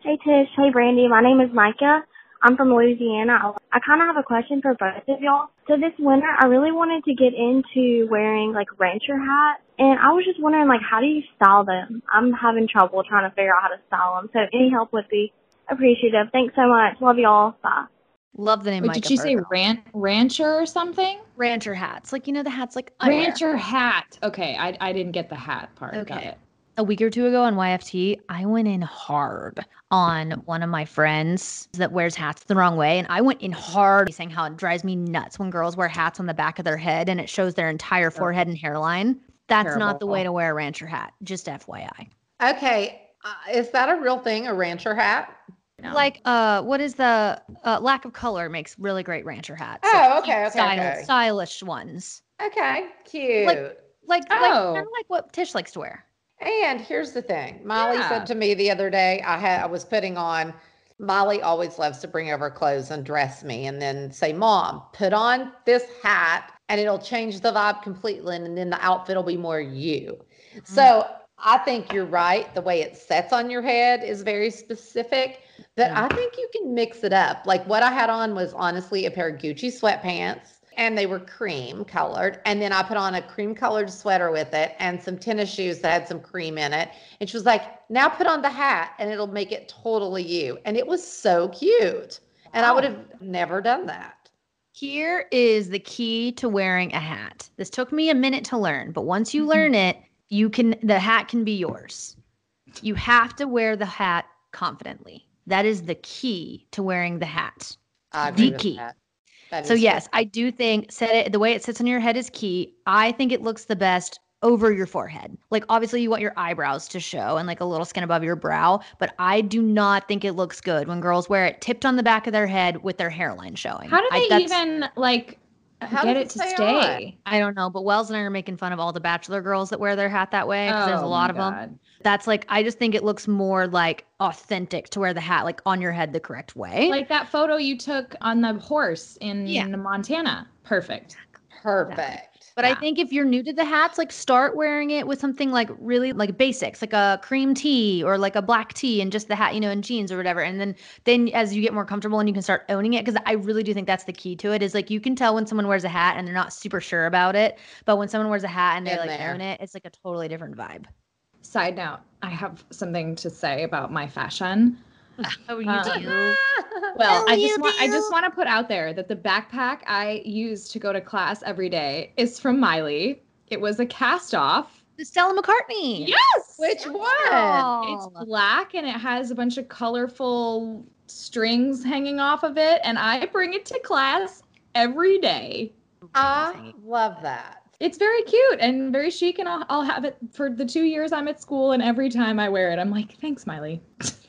Hey Tish, hey Brandi, my name is Micah. I'm from Louisiana. I kind of have a question for both of y'all. So this winter, I really wanted to get into wearing like rancher hats, and I was just wondering like how do you style them? I'm having trouble trying to figure out how to style them. So any help would be appreciative. Thanks so much. Love y'all. Bye.
Love the name.
Wait,
Micah
did you say
Virgo.
ran- rancher or something?
rancher hats? Like you know the hats like underwear.
Rancher hat. Okay, I I didn't get the hat part. Got
Okay.
it.
A week or two ago on YFT, I went in hard on one of my friends that wears hats the wrong way. And I went in hard saying how it drives me nuts when girls wear hats on the back of their head and it shows their entire forehead and hairline. That's not the way to wear a rancher hat, just FYI.
Okay, uh, is that a real thing, a rancher hat?
No.
Like, uh, what is the uh, lack of color makes really great rancher hats.
Oh,
Like,
okay, okay,
style-
okay.
Stylish ones.
Okay, cute.
Like- Like, like
Oh.
kind of like what Tish likes to wear.
And here's the thing. Molly
Yeah.
said to me the other day, I had I was putting on Molly always loves to bring over clothes and dress me and then say, Mom, put on this hat and it'll change the vibe completely and then the outfit will be more you. So mm. I think you're right. The way it sets on your head is very specific, but
Yeah.
I think you can mix it up. Like what I had on was honestly a pair of Gucci sweatpants and they were cream colored. And then I put on a cream colored sweater with it and some tennis shoes that had some cream in it. And she was like, now put on the hat and it'll make it totally you. And it was so cute. And I would have never done that.
Here is the key to wearing a hat. This took me a minute to learn, but once you mm-hmm. learn it, you can the hat can be yours. You have to wear the hat confidently. That is the key to wearing the hat.
I
The key.
that. That
So
is
yes,
true.
I do think set it the way it sits on your head is key. I think it looks the best over your forehead. Like obviously you want your eyebrows to show and like a little skin above your brow, but I do not think it looks good when girls wear it tipped on the back of their head with their hairline showing.
How do they
that's-
even like
How
get it to
stay
stay?
I don't know, but Wells and I are making fun of all the bachelor girls that wear their hat that way because there's a
Oh
lot
my
of them.
God.
That's like I just think it looks more like authentic to wear the hat like on your head the correct way.
Like that photo you took on the horse in
Yeah.
Montana. Perfect.
Perfect.
But I think if you're new to the hats, like start wearing it with something like really like basics, like a cream tee or like a black tee and just the hat, you know, and jeans or whatever. And then then as you get more comfortable and you can start owning it, because I really do think that's the key to it is like you can tell when someone wears a hat and they're not super sure about it. But when someone wears a hat and they like
there.
own it, it's like a totally different vibe.
Side note, I have something to say about my fashion.
Oh, you
uh,
do.
Well,
Oh,
I just want I just want to put out there that the backpack I use to go to class every day is from Miley. It was a cast off.
The Stella McCartney.
Yes.
Which one?
Oh.
It's black and it has a bunch of colorful strings hanging off of it and I bring it to class every day.
I love that.
It's very cute and very chic and I'll, I'll have it for the 2 years I'm at school and every time I wear it I'm like, "Thanks, Miley."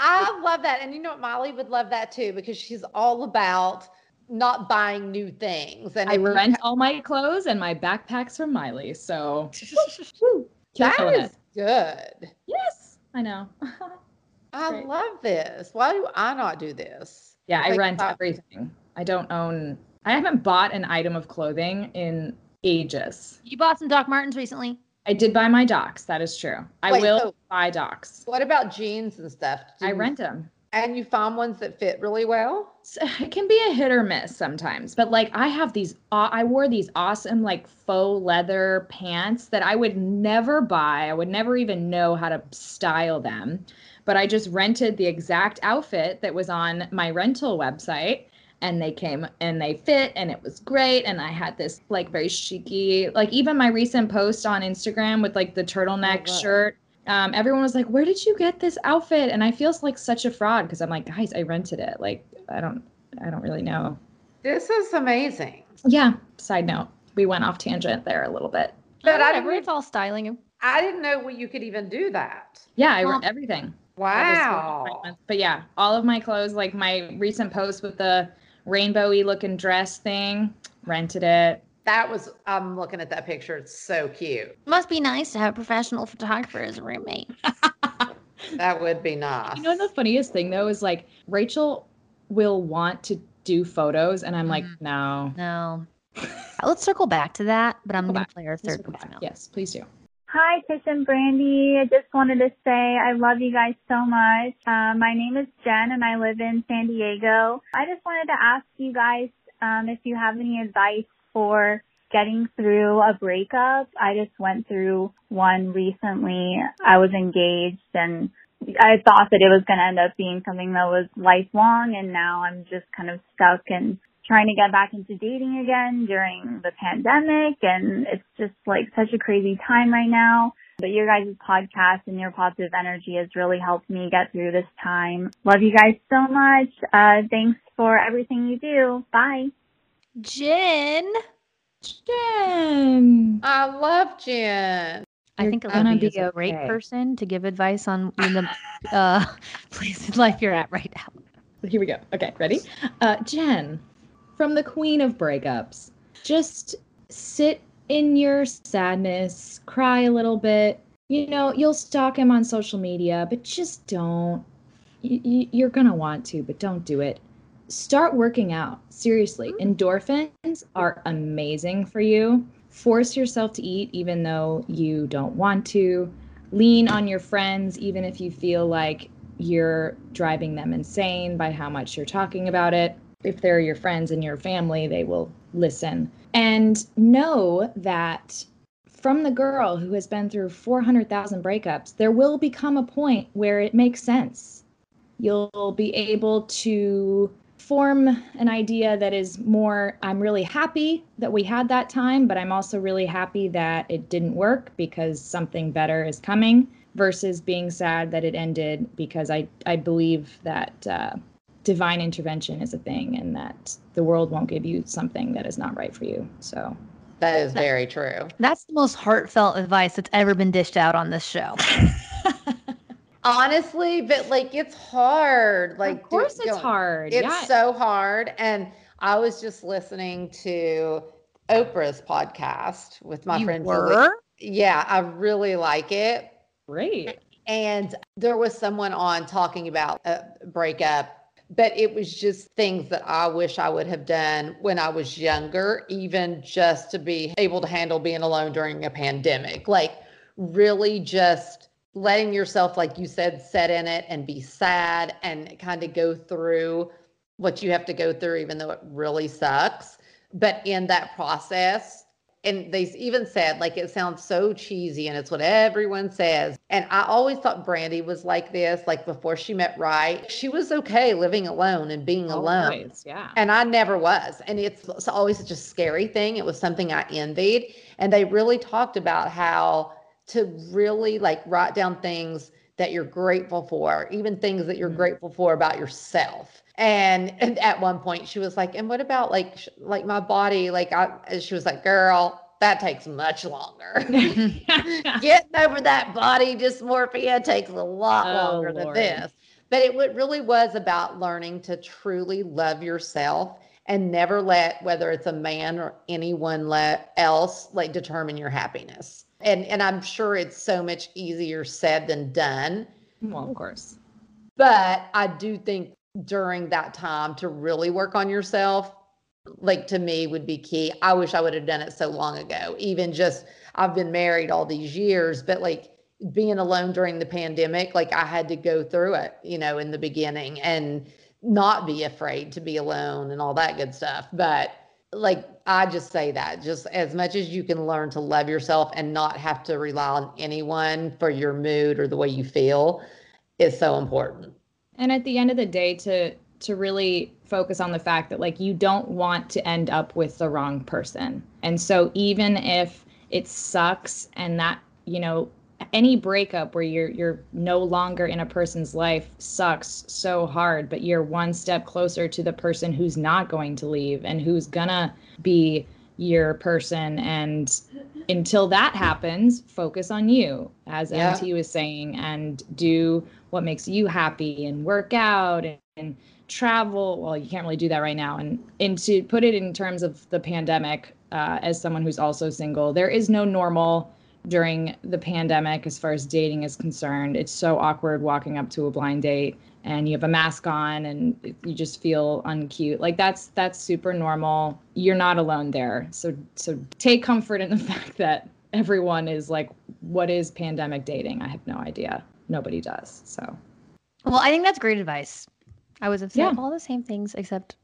I love that. And you know what? Molly would love that too because she's all about not buying new things. And
I rent all my clothes and my backpacks from Miley. So
that
killing
is
it.
good.
yes, I know.
I
Great.
love this. Why do I not do this?
Yeah, I rent
uh,
everything. I don't own. I haven't bought an item of clothing in ages.
You bought some Doc Martens recently.
I did buy my docs. That is true. I
Wait,
will
so-
buy docs.
What about jeans and stuff? Do
I rent them.
And you found ones that fit really well?
So it can be a hit or miss sometimes but like i have these aw- i wore these awesome like faux leather pants that i would never buy i would never even know how to style them but i just rented the exact outfit that was on my rental website and they came and they fit and it was great and i had this like very chicy like even my recent post on instagram with like the turtleneck
wow.
shirt um, everyone was like where did you get this outfit and i feel like such a fraud because i'm like guys i rented it like i don't i don't really know
This is amazing.
yeah side note we went off tangent there a little bit
But I
Whatever,
didn't,
it's all styling.
I didn't know you could even do that.
yeah i
Well,
rent everything
Wow.
but yeah all of my clothes like my recent post with the rainbowy looking dress thing rented it
That was, I'm looking at that picture. It's so cute.
Must be nice to have a professional photographer as a roommate.
That would be nice.
you know the funniest thing though is like rachel will want to do photos and i'm like
Mhm.
no
No. Let's circle back to that, but I'm
Circle
going
back.
to play our third
circle back.
voicemail.
yes please do
Hi, Tish and Brandi. I just wanted to say I love you guys so much. Uh, my name is Jen and I live in San Diego. I just wanted to ask you guys um, if you have any advice for getting through a breakup. I just went through one recently. I was engaged and I thought that it was going to end up being something that was lifelong and now I'm just kind of stuck and trying to get back into dating again during the pandemic and it's just like such a crazy time right now. But your guys' podcast and your positive energy has really helped me get through this time. Love you guys so much. Uh, thanks for everything you do. Bye.
Jen.
jen
I love Jen.
I
You're
think
gonna
Olivia
be
is a great person to give advice on in the uh, place in life you're at right now.
Here we go. Okay, ready? Uh, Jen, from the queen of breakups, just sit in your sadness, cry a little bit. You know, you'll stalk him on social media, but just don't. Y- you're gonna want to, but don't do it. Start working out. Seriously, mm. endorphins are amazing for you. Force yourself to eat even though you don't want to. Lean on your friends even if you feel like you're driving them insane by how much you're talking about it. If they're your friends and your family, they will listen. And know that from the girl who has been through 400,000 breakups, there will become a point where it makes sense. You'll be able to form an idea that is more I'm really happy that we had that time, but I'm also really happy that it didn't work because something better is coming versus being sad that it ended because I, I believe that uh, divine intervention is a thing and that the world won't give you something that is not right for you. So
That is very true.
That's the most heartfelt advice that's ever been dished out on this show.
Honestly, but like it's hard. Like
of course
do-
it's
going-
hard.
It's
yeah.
so hard. And I was just listening to Oprah's podcast with my
you
friend Julie.
were?
Yeah, I really like it.
great.
And there was someone on talking about a breakup, but it was just things that I wish I would have done when I was younger, even just to be able to handle being alone during a pandemic. Like, really just letting yourself, like you said, set in it and be sad and kind of go through what you have to go through, even though it really sucks. But in that process, and they even said like it sounds so cheesy and it's what everyone says. And i always thought brandi was like this like before she met right she was okay living alone and being alone.
Yeah.
and i never was. And it's, it's always such a scary thing. It was something i envied. And they really talked about how to really like write down things that you're grateful for even things that you're
Mhm.
grateful for about yourself and, and at one point she was like and what about like sh- like my body like i she was like girl that takes much longer getting over that body dysmorphia takes a lot
Oh,
longer than this But it really was about learning to truly love yourself and never let whether it's a man or anyone le- else like determine your happiness. And and I'm sure it's so much easier said than done.
Well, of course.
But I do think during that time to really work on yourself, like to me would be key. I wish I would have done it so long ago. Even just I've been married all these years, but like being alone during the pandemic, like I had to go through it, you know, in the beginning and not be afraid to be alone and all that good stuff. But like I just say that just as much as you can learn to love yourself and not have to rely on anyone for your mood or the way you feel is so important.
And at the end of the day to to really focus on the fact that like you don't want to end up with the wrong person. And so even if it sucks and that, you know, any breakup where you're you're no longer in a person's life sucks so hard but you're one step closer to the person who's not going to leave and who's gonna be your person and until that happens focus on you as
Yeah.
mt was saying and do what makes you happy and work out and, and travel well you can't really do that right now and and to put it in terms of the pandemic uh, as someone who's also single there is no normal during the pandemic as far as dating is concerned. It's so awkward walking up to a blind date and you have a mask on and you just feel uncute. Like that's that's super normal. You're not alone there. So so take comfort in the fact that everyone is like what is pandemic dating? I have no idea. Nobody does. So
Well, I think that's great advice. I was have said
Yeah.
all the same things except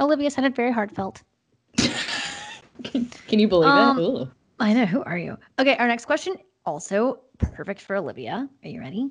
Olivia said it very heartfelt.
can you believe
Um,
it? Ooh.
I know. Who are you? Okay, our next question also perfect for Olivia. Are you ready?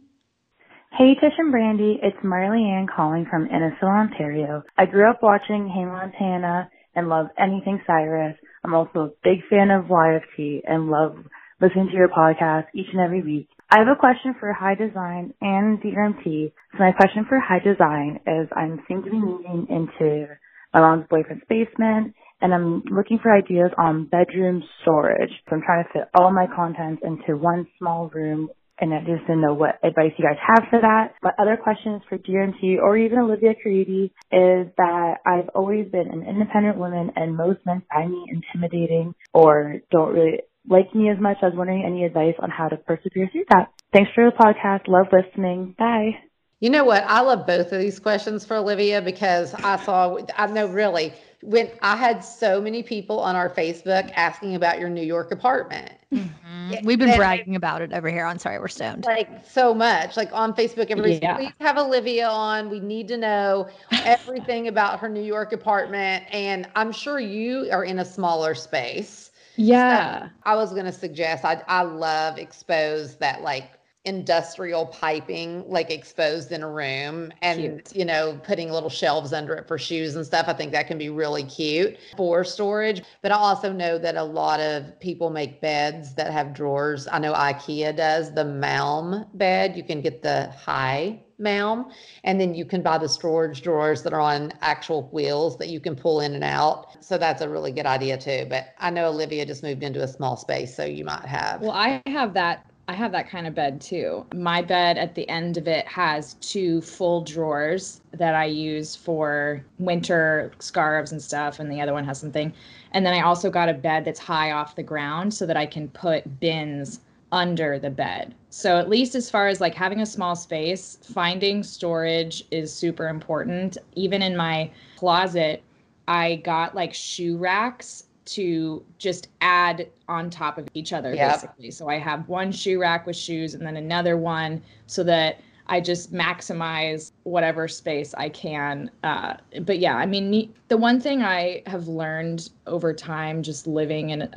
Hey Tish and Brandi, it's Marley Ann calling from Innisfil, Ontario. I grew up watching Hannah Montana and love anything Cyrus. I'm also a big fan of YFT and love listening to your podcast each and every week. I have a question for High Design and DRMT. So my question for High Design is I'm seem to be moving into my mom's boyfriend's basement and I'm looking for ideas on bedroom storage. So I'm trying to fit all my contents into one small room and I just didn't know what advice you guys have for that. But other questions for DRMT or even Olivia Caridi is that I've always been an independent woman and most men find me intimidating or don't really like me as much. I was wondering any advice on how to persevere through that. Thanks for the podcast. Love listening. Bye.
You know what? I love both of these questions for Olivia because I saw, I know really, when I had so many people on our Facebook asking about your New York apartment. Mm-hmm.
We've been bragging about it over here on Sorry We're Stoned.
Like so much, like on Facebook, everybody's
Yeah.
please have Olivia on. We need to know everything about her New York apartment. And I'm sure you are in a smaller space.
Yeah.
I was going to suggest I, I love exposed that like industrial piping like exposed in a room and you know putting little shelves under it for shoes and stuff i think that can be really cute for storage. But i also know that a lot of people make beds that have drawers. I know ikea does the malm bed. You can get the high malm. And then you can buy the storage drawers that are on actual wheels that you can pull in and out. So that's a really good idea too. But i know olivia just moved into a small space so you might have
Well, I have that. I have that kind of bed too. My bed at the end of it has two full drawers that I use for winter scarves and stuff, and the other one has something. And then I also got a bed that's high off the ground so that I can put bins under the bed. So at least as far as like having a small space, finding storage is super important. Even in my closet, I got like shoe racks to just add on top of each other
Yep.
basically. So I have one shoe rack with shoes and then another one so that I just maximize whatever space I can. Uh, but yeah, I mean, ne- the one thing I have learned over time just living in a,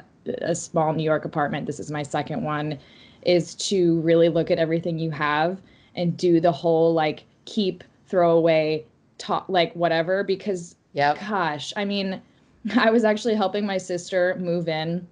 a small New York apartment, this is my second one, is to really look at everything you have and do the whole like keep, throw away, talk, like whatever. Because, yeah, gosh, I mean, I was actually helping my sister move in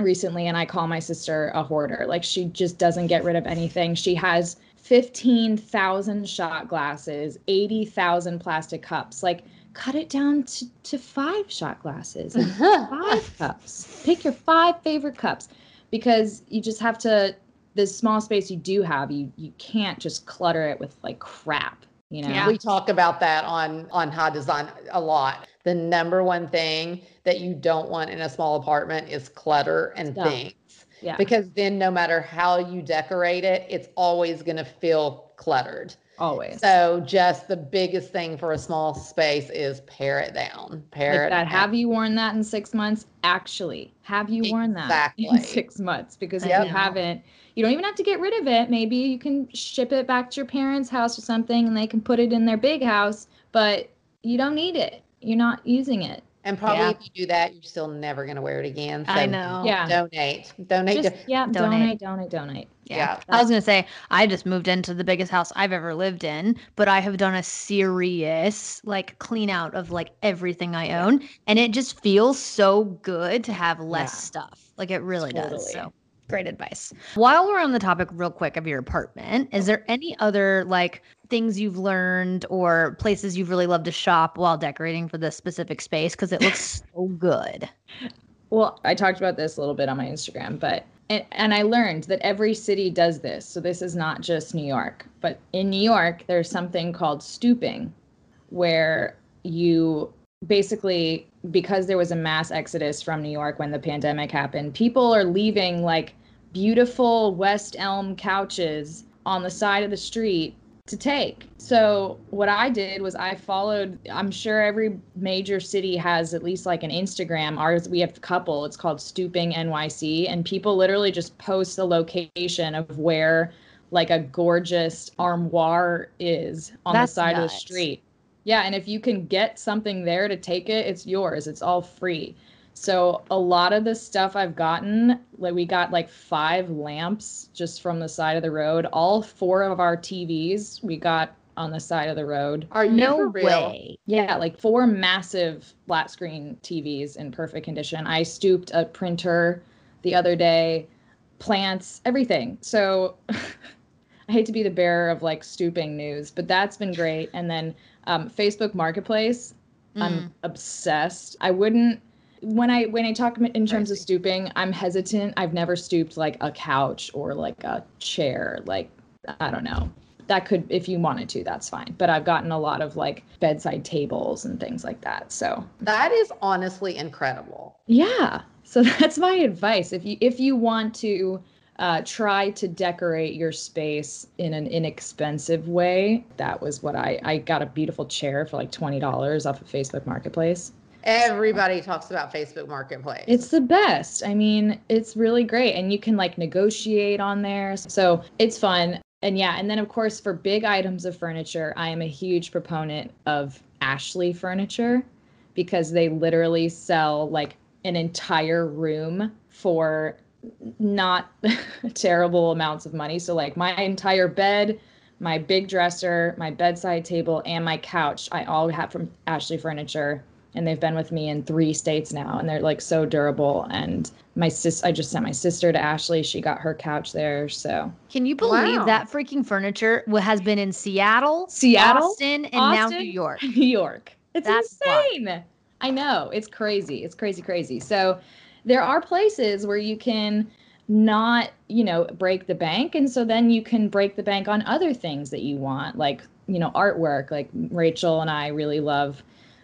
recently and I call my sister a hoarder. Like she just doesn't get rid of anything. She has 15,000 shot glasses, 80,000 plastic cups. Like cut it down to, to five shot glasses and five cups. Pick your five favorite cups because you just have to the small space you do have, you you can't just clutter it with like crap. You know,
We talk about that on on high design a lot. The number one thing that you don't want in a small apartment is clutter and
Stuff.
things.
Yeah.
Because then no matter how you decorate it, it's always going to feel cluttered.
always.
So just the biggest thing for a small space is pare it down. Pare
like
it
that.
down.
Have you worn that in six months? Actually, have you worn that in six months? Because if
Yep.
you haven't, you don't even have to get rid of it. Maybe you can ship it back to your parents' house or something, and they can put it in their big house. But you don't need it. You're not using it.
And probably
Yeah.
if you do that, you're still never going to wear it again.
I know.
Yeah.
Donate. Donate.
Just,
to,
yeah,
Donate.
donate, donate, donate.
yeah.
I was gonna say I just moved into the biggest house I've ever lived in, but I have done a serious like clean out of like everything I own, and it just feels so good to have less
Yeah.
stuff. Like it really does. So great advice. While we're on the topic, real quick, of your apartment, is there any other like things you've learned or places you've really loved to shop while decorating for this specific space? Because it looks so good.
Well, I talked about this a little bit on my Instagram, but and, and I learned that every city does this. So this is not just New York, but in New York, there's something called stooping, where you basically because there was a mass exodus from New York when the pandemic happened, people are leaving like beautiful West Elm couches on the side of the street to take. So what I did was I followed I'm sure every major city has at least like an Instagram. Ours we have a couple. It's called Stooping NYC and people literally just post the location of where like a gorgeous armoire is on
That's
the side of the street. Yeah, and if you can get something there to take it, it's yours. It's all free. So a lot of the stuff I've gotten, like we got like five lamps just from the side of the road. All four of our TVs we got on the side of the road.
Are you
No way.
Yeah, like four massive flat screen TVs in perfect condition. I stooped a printer the other day, plants, everything. So I hate to be the bearer of like stooping news, but that's been great. And then um, Facebook Marketplace,
Mm.
I'm obsessed. I wouldn't when I when I talk in terms of stooping, I'm hesitant. I've never stooped like a couch or like a chair. Like I don't know. That could if you wanted to, that's fine. But I've gotten a lot of like bedside tables and things like that. So
That is honestly incredible.
yeah. So that's my advice. If you if you want to uh, try to decorate your space in an inexpensive way, that was what I I got a beautiful chair for like twenty dollars off of Facebook Marketplace.
Everybody talks about Facebook Marketplace.
It's the best. I mean, it's really great. And you can like negotiate on there. So it's fun. And yeah, and then of course, for big items of furniture, I am a huge proponent of Ashley Furniture because they literally sell like an entire room for not terrible amounts of money. So, like, my entire bed, my big dresser, my bedside table, and my couch, I all have from Ashley Furniture and they've been with me in three states now and they're like so durable and my sis i just sent my sister to ashley she got her couch there so
Can you believe
Wow.
that freaking furniture wa- has been in Seattle,
Seattle,
Austin, and now New York?
new york it's
That's wild.
insane i know it's crazy it's crazy crazy so there are places where you can not you know break the bank and so then you can break the bank on other things that you want like you know artwork like rachel and i really love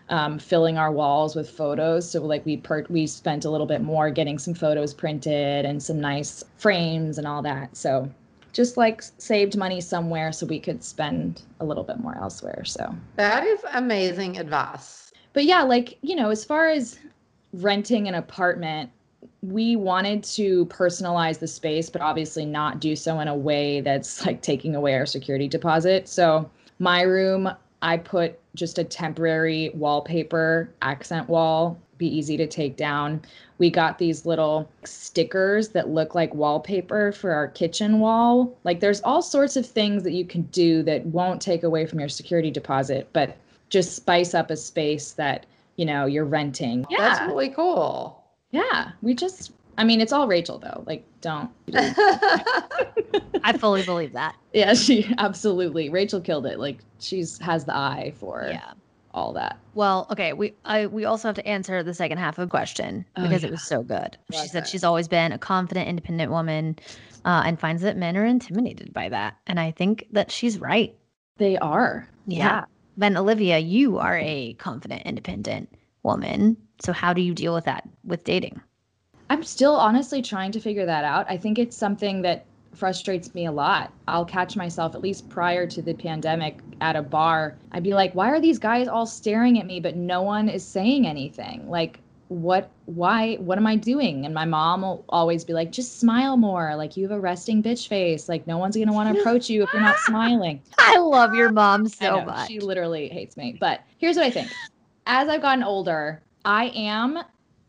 um, filling our walls with photos. So like we per- we spent a little bit more getting some photos printed and some nice frames and all that. So just like saved money somewhere so we could spend a little bit more elsewhere. So
that is amazing advice.
but yeah, like, you know, as far as renting an apartment, we wanted to personalize the space, but obviously not do so in a way that's like taking away our security deposit. So, my room, I put just a temporary wallpaper accent wall, be easy to take down. We got these little stickers that look like wallpaper for our kitchen wall. Like, there's all sorts of things that you can do that won't take away from your security deposit, but just spice up a space that you know you're renting Yeah.
That's really cool.
yeah we just i mean it's all rachel though like don't
I fully believe that.
yeah she absolutely rachel killed it like she's has the eye for
Yeah.
all that
Well, okay, we I we also have to answer the second half of the question
Oh,
because
yeah.
it was so good. She said
it.
she's always been a confident, independent woman, uh, and finds that men are intimidated by that. And I think that she's right.
They are.
Yeah. Then Olivia, you are a confident, independent woman. So how do you deal with that with dating?
I'm still honestly trying to figure that out. I think it's something that frustrates me a lot. I'll catch myself, at least prior to the pandemic, at a bar. I'd be like, why are these guys all staring at me, but no one is saying anything? Like, what, why, what am I doing? And my mom will always be like, just smile more. Like, you have a resting bitch face. Like, no one's going to want to approach you if you're not smiling.
I love your mom so
know,
much.
She literally hates me. But here's what I think. As I've gotten older, I am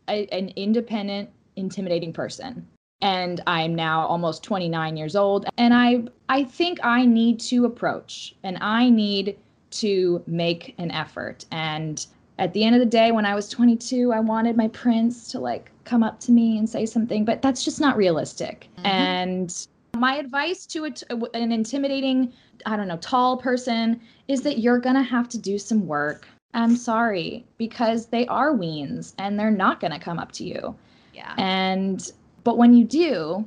a, an independent, intimidating person. And I'm now almost 29 years old. And I I think I need to approach and I need to make an effort. And at the end of the day, when I was 22, I wanted my prince to like come up to me and say something, but that's just not realistic. Mm-hmm. And my advice to a an intimidating, I don't know, tall person is that you're going to have to do some work. I'm sorry, because they are weens and they're not going to come up to you.
Yeah.
And, but when you do,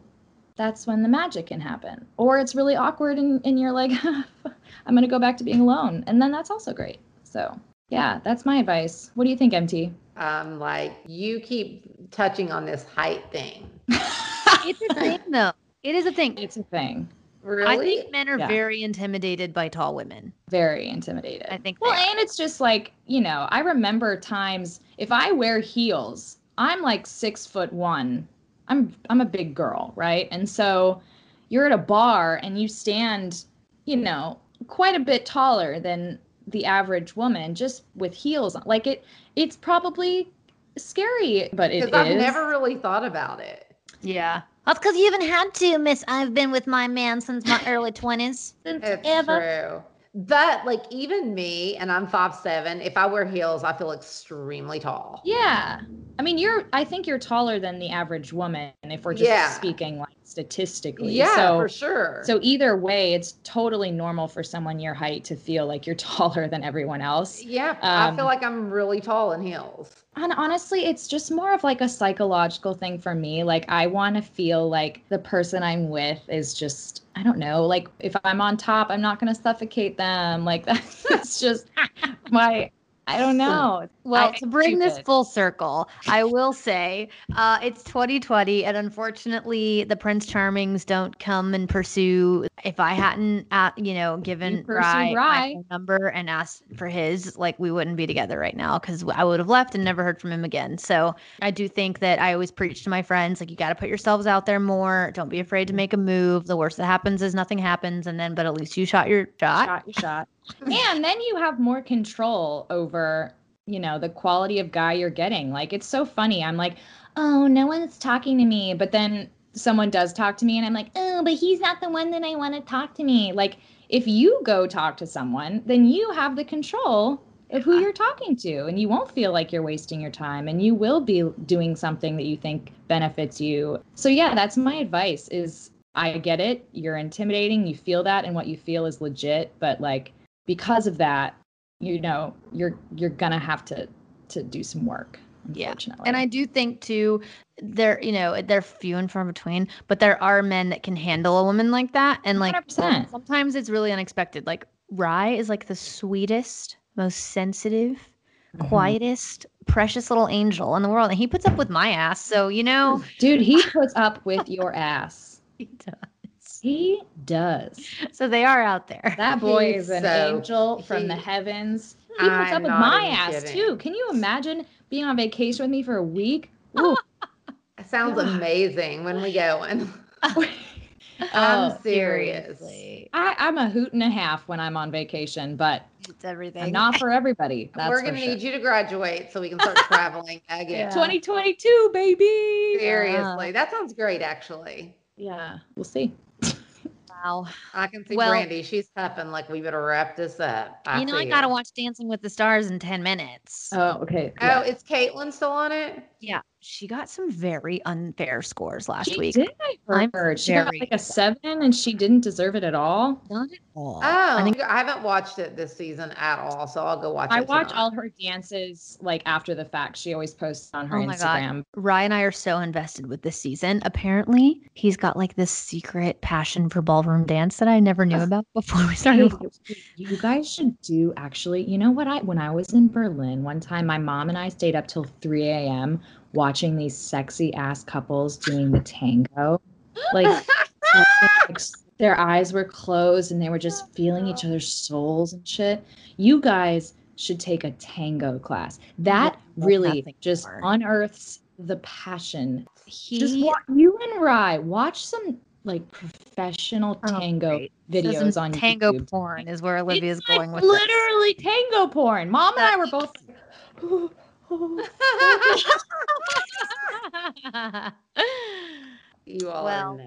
that's when the magic can happen. Or it's really awkward and, and you're like, I'm going to go back to being alone. And then that's also great. So, yeah, that's my advice. What do you think, MT?
Um, like you keep touching on this height thing.
it's a thing though. It is a thing.
It's a thing.
Really?
I think men are
Yeah.
very intimidated by tall women.
Very intimidated.
I think
Well,
they are.
and it's just like, you know, I remember times if I wear heels, I'm like six foot one. I'm I'm a big girl, right? And so you're at a bar and you stand, you know, quite a bit taller than the average woman just with heels on. Like it it's probably scary, but it
Because I've
is.
never really thought about it.
Yeah.
That's because you haven't had to, Miss. I've been with my man since my early 20s. Since
It's
ever.
true. But like even me, and I'm five seven. If I wear heels, I feel extremely tall.
Yeah. I mean, you're I think you're taller than the average woman if we're just
Yeah.
speaking like statistically.
Yeah,
so,
for sure.
So either way, it's totally normal for someone your height to feel like you're taller than everyone else.
yeah, I
Um,
feel like I'm really tall in heels.
And honestly, it's just more of like a psychological thing for me. Like I want to feel like the person I'm with is just I don't know, like if I'm on top, I'm not going to suffocate them. Like that's just my I don't know.
Well,
I-
to bring this full circle, I will say uh, it's 2020, and unfortunately, the Prince Charmings don't come and pursue. If I hadn't, uh, you know, given
pursued
Ry, my
Ry.
phone number and asked for his, like we wouldn't be together right now because I would have left and never heard from him again. So I do think that I always preach to my friends, like you got to put yourselves out there more. Don't be afraid to make a move. The worst that happens is nothing happens, and then, but at least you shot your shot.
shot your shot. and then you have more control over, you know, the quality of guy you're getting. Like it's so funny. I'm like, oh, no one's talking to me, but then someone does talk to me, and I'm like, oh, but he's not the one that I want to talk to me. Like if you go talk to someone, then you have the control of who you're talking to and you won't feel like you're wasting your time and you will be doing something that you think benefits you. So yeah, that's my advice is I get it. You're intimidating, you feel that and what you feel is legit, but like because of that, you know, you're you're to have to to do some work.
Yeah. And I do think too, they're you know they're few and far between, but there are men that can handle a woman like that, and like
100%.
sometimes it's really unexpected. Like Ry is like the sweetest, most sensitive,
Mm-hmm.
quietest, precious little angel in the world, and he puts up with my ass. So you know,
Dude, he puts up with your ass.
he does.
He does.
So they are out there.
That boy
He's
is an
so-
angel from the heavens. He puts
I'm
up with my ass
kidding.
too. Can you imagine being on vacation with me for a week? Ooh.
It sounds amazing when we going.
Oh,
I'm serious.
seriously.
I, I'm a hoot and a half when I'm on vacation, but
It's everything.
I'm not for everybody. That's
We're gonna
sure.
need you to graduate so we can start traveling again.
2022, baby.
Seriously, that sounds great. Actually,
Yeah, we'll see.
Wow.
I can see
Well-
Brandi. She's tapping like we better wrap this up.
you know, I gotta
it.
watch Dancing with the Stars in ten minutes.
Oh, okay.
Oh, is Caitlin still on it?
Yeah, she got some very unfair scores last
She
week.
did, I
I'm
heard. She got like a seven and she didn't deserve it at all.
Not at all.
Oh,
I
I, haven't watched it this season at all, so I'll go watch it.
I watch
tonight.
all her dances like after the fact. She always posts on her
Oh my
Instagram.
god. Ryan and I are so invested with this season. Apparently, he's got like this secret passion for ballroom dance that I never knew about before we started.
Hey, you guys should do actually. You know what? I when I was in Berlin one time, my mom and I stayed up till 3 a.m. watching these sexy ass couples doing the tango. Like, like, their eyes were closed and they were just feeling each other's souls and shit. You guys should take a tango class. That really just
more.
unearths the passion. just
He
you and Ry watch some like professional
Oh,
tango
great.
videos
Some
on
tango
YouTube.
porn is where Olivia's
It's like
going with this.
literally tango porn. Mom and I were both
you all
Well.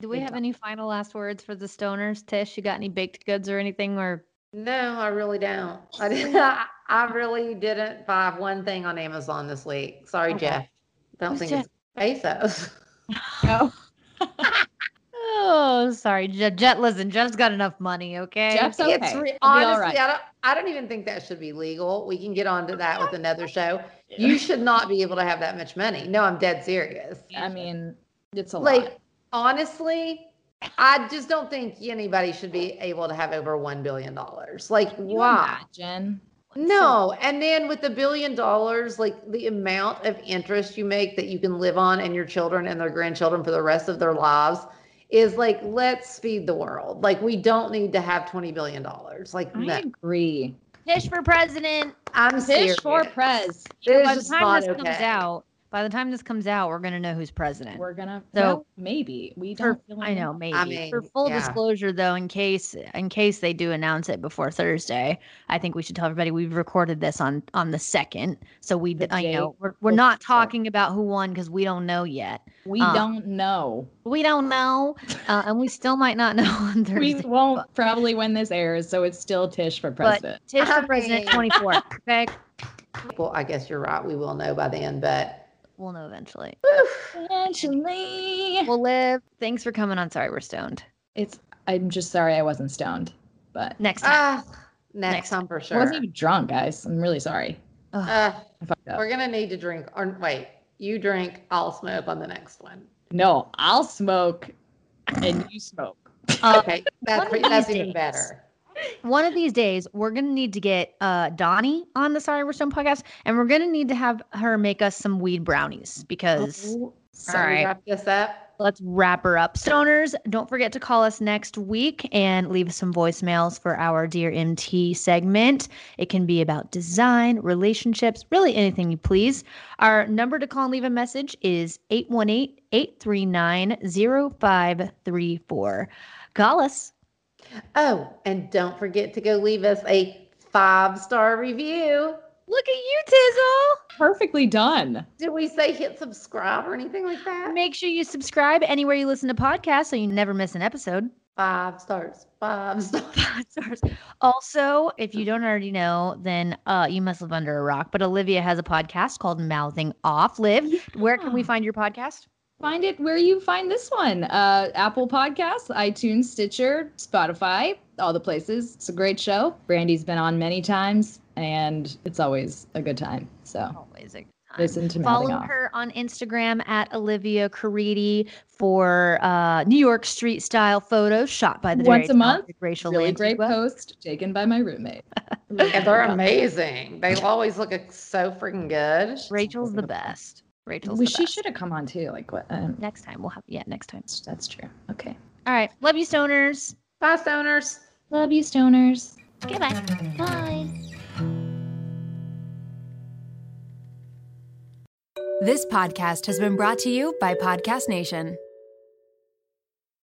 Do we have any final last words for the stoners? Tish, you got any baked goods or anything? Or
No, I really don't. I, I, I really didn't buy one thing on Amazon this week. Sorry,
Okay.
Jeff. Don't
Who's
think
Jeff?
it's Bezos.
no.
Oh. oh, sorry, Jet. Jet listen, Jeff's got enough money. Okay.
Jeff's okay.
It's re-
It'll be
honestly,
right.
I don't. I don't even think that should be legal. We can get onto that with another show. You should not be able to have that much money. No, I'm dead serious.
I mean, it's a lot
like
lot.
honestly, I just don't think anybody should be able to have over one billion dollars. Like,
Can you
why?
imagine?
No, and then with the billion dollars, like the amount of interest you make that you can live on and your children and their grandchildren for the rest of their lives is like, let's feed the world. Like, we don't need to have $20 billion. Like,
I
no,
agree.
Tish for president.
I'm
Fish
serious.
for Prez.
You know,
It is
by the time
not
this comes out, by the time this comes out, we're gonna know who's president.
We're gonna
So-
well, maybe. We don't really
I know, maybe.
I mean,
For full
yeah.
disclosure, though, in case in case they do announce it before Thursday, I think we should tell everybody we've recorded this on on the second, so we
The
I know we're we're not talking about who won because we don't know yet.
We
Um,
don't know.
We don't know, uh, and we still might not know on Thursday.
We won't probably when this airs, so it's still Tish for
But
president.
Tish for president, twenty four. Okay,
Well, I guess you're right. We will know by then, but
we'll know eventually.
Eventually.
We'll live. Thanks for coming on. Sorry, we're stoned.
It's I'm just sorry I wasn't stoned. But
Next time.
ah, next,
Next
time for sure.
I wasn't even drunk, guys. I'm really sorry.
Uh,
I fucked up.
we're gonna need to drink. Or wait, you drink. I'll smoke on the next one.
No, I'll smoke and you smoke.
Uh,
Okay, that's that's even better.
One of these days we're gonna need to get uh Donnie on the Sorry We're Stoned podcast, and we're gonna need to have her make us some weed brownies because
Oh, so
All
wrap this up.
let's wrap her up. Stoners, don't forget to call us next week and leave us some voicemails for our Dear MT segment. It can be about design, relationships, really anything you please. Our number to call and leave a message is 818 839 0534. Call us.
Oh, and don't forget to go leave us a five star review.
Look at you, Tizzle.
Perfectly done.
Did we say hit subscribe or anything like that?
Make sure you subscribe anywhere you listen to podcasts so you never miss an episode.
Five stars. Five stars.
Five stars. Also, if you don't already know, then uh, you must live under a rock. But Olivia has a podcast called Mouthing Off. Liv, where can we find your podcast?
Find it where you find this one. Uh Apple Podcasts, iTunes, Stitcher, Spotify, all the places. It's a great show. Brandi's been on many times and it's always a good time. So
Always a good
listen to Mouthing
Follow
Off.
her on Instagram at Olivia Caridi for uh, New York street style photos shot by the
Once a month,
talented Rachel
really great
Lantigua.
post taken by my roommate.
And they're amazing. They always look so freaking good.
Rachel's the best. Rachel's
Well,
the
she should have come on too. Like what? Um,
Next time we'll have yeah. Next time.
that's true. Okay.
All right. Love you, stoners.
Bye, stoners.
Love you, stoners.
Goodbye. Bye.
This podcast has been brought to you by Podcast Nation.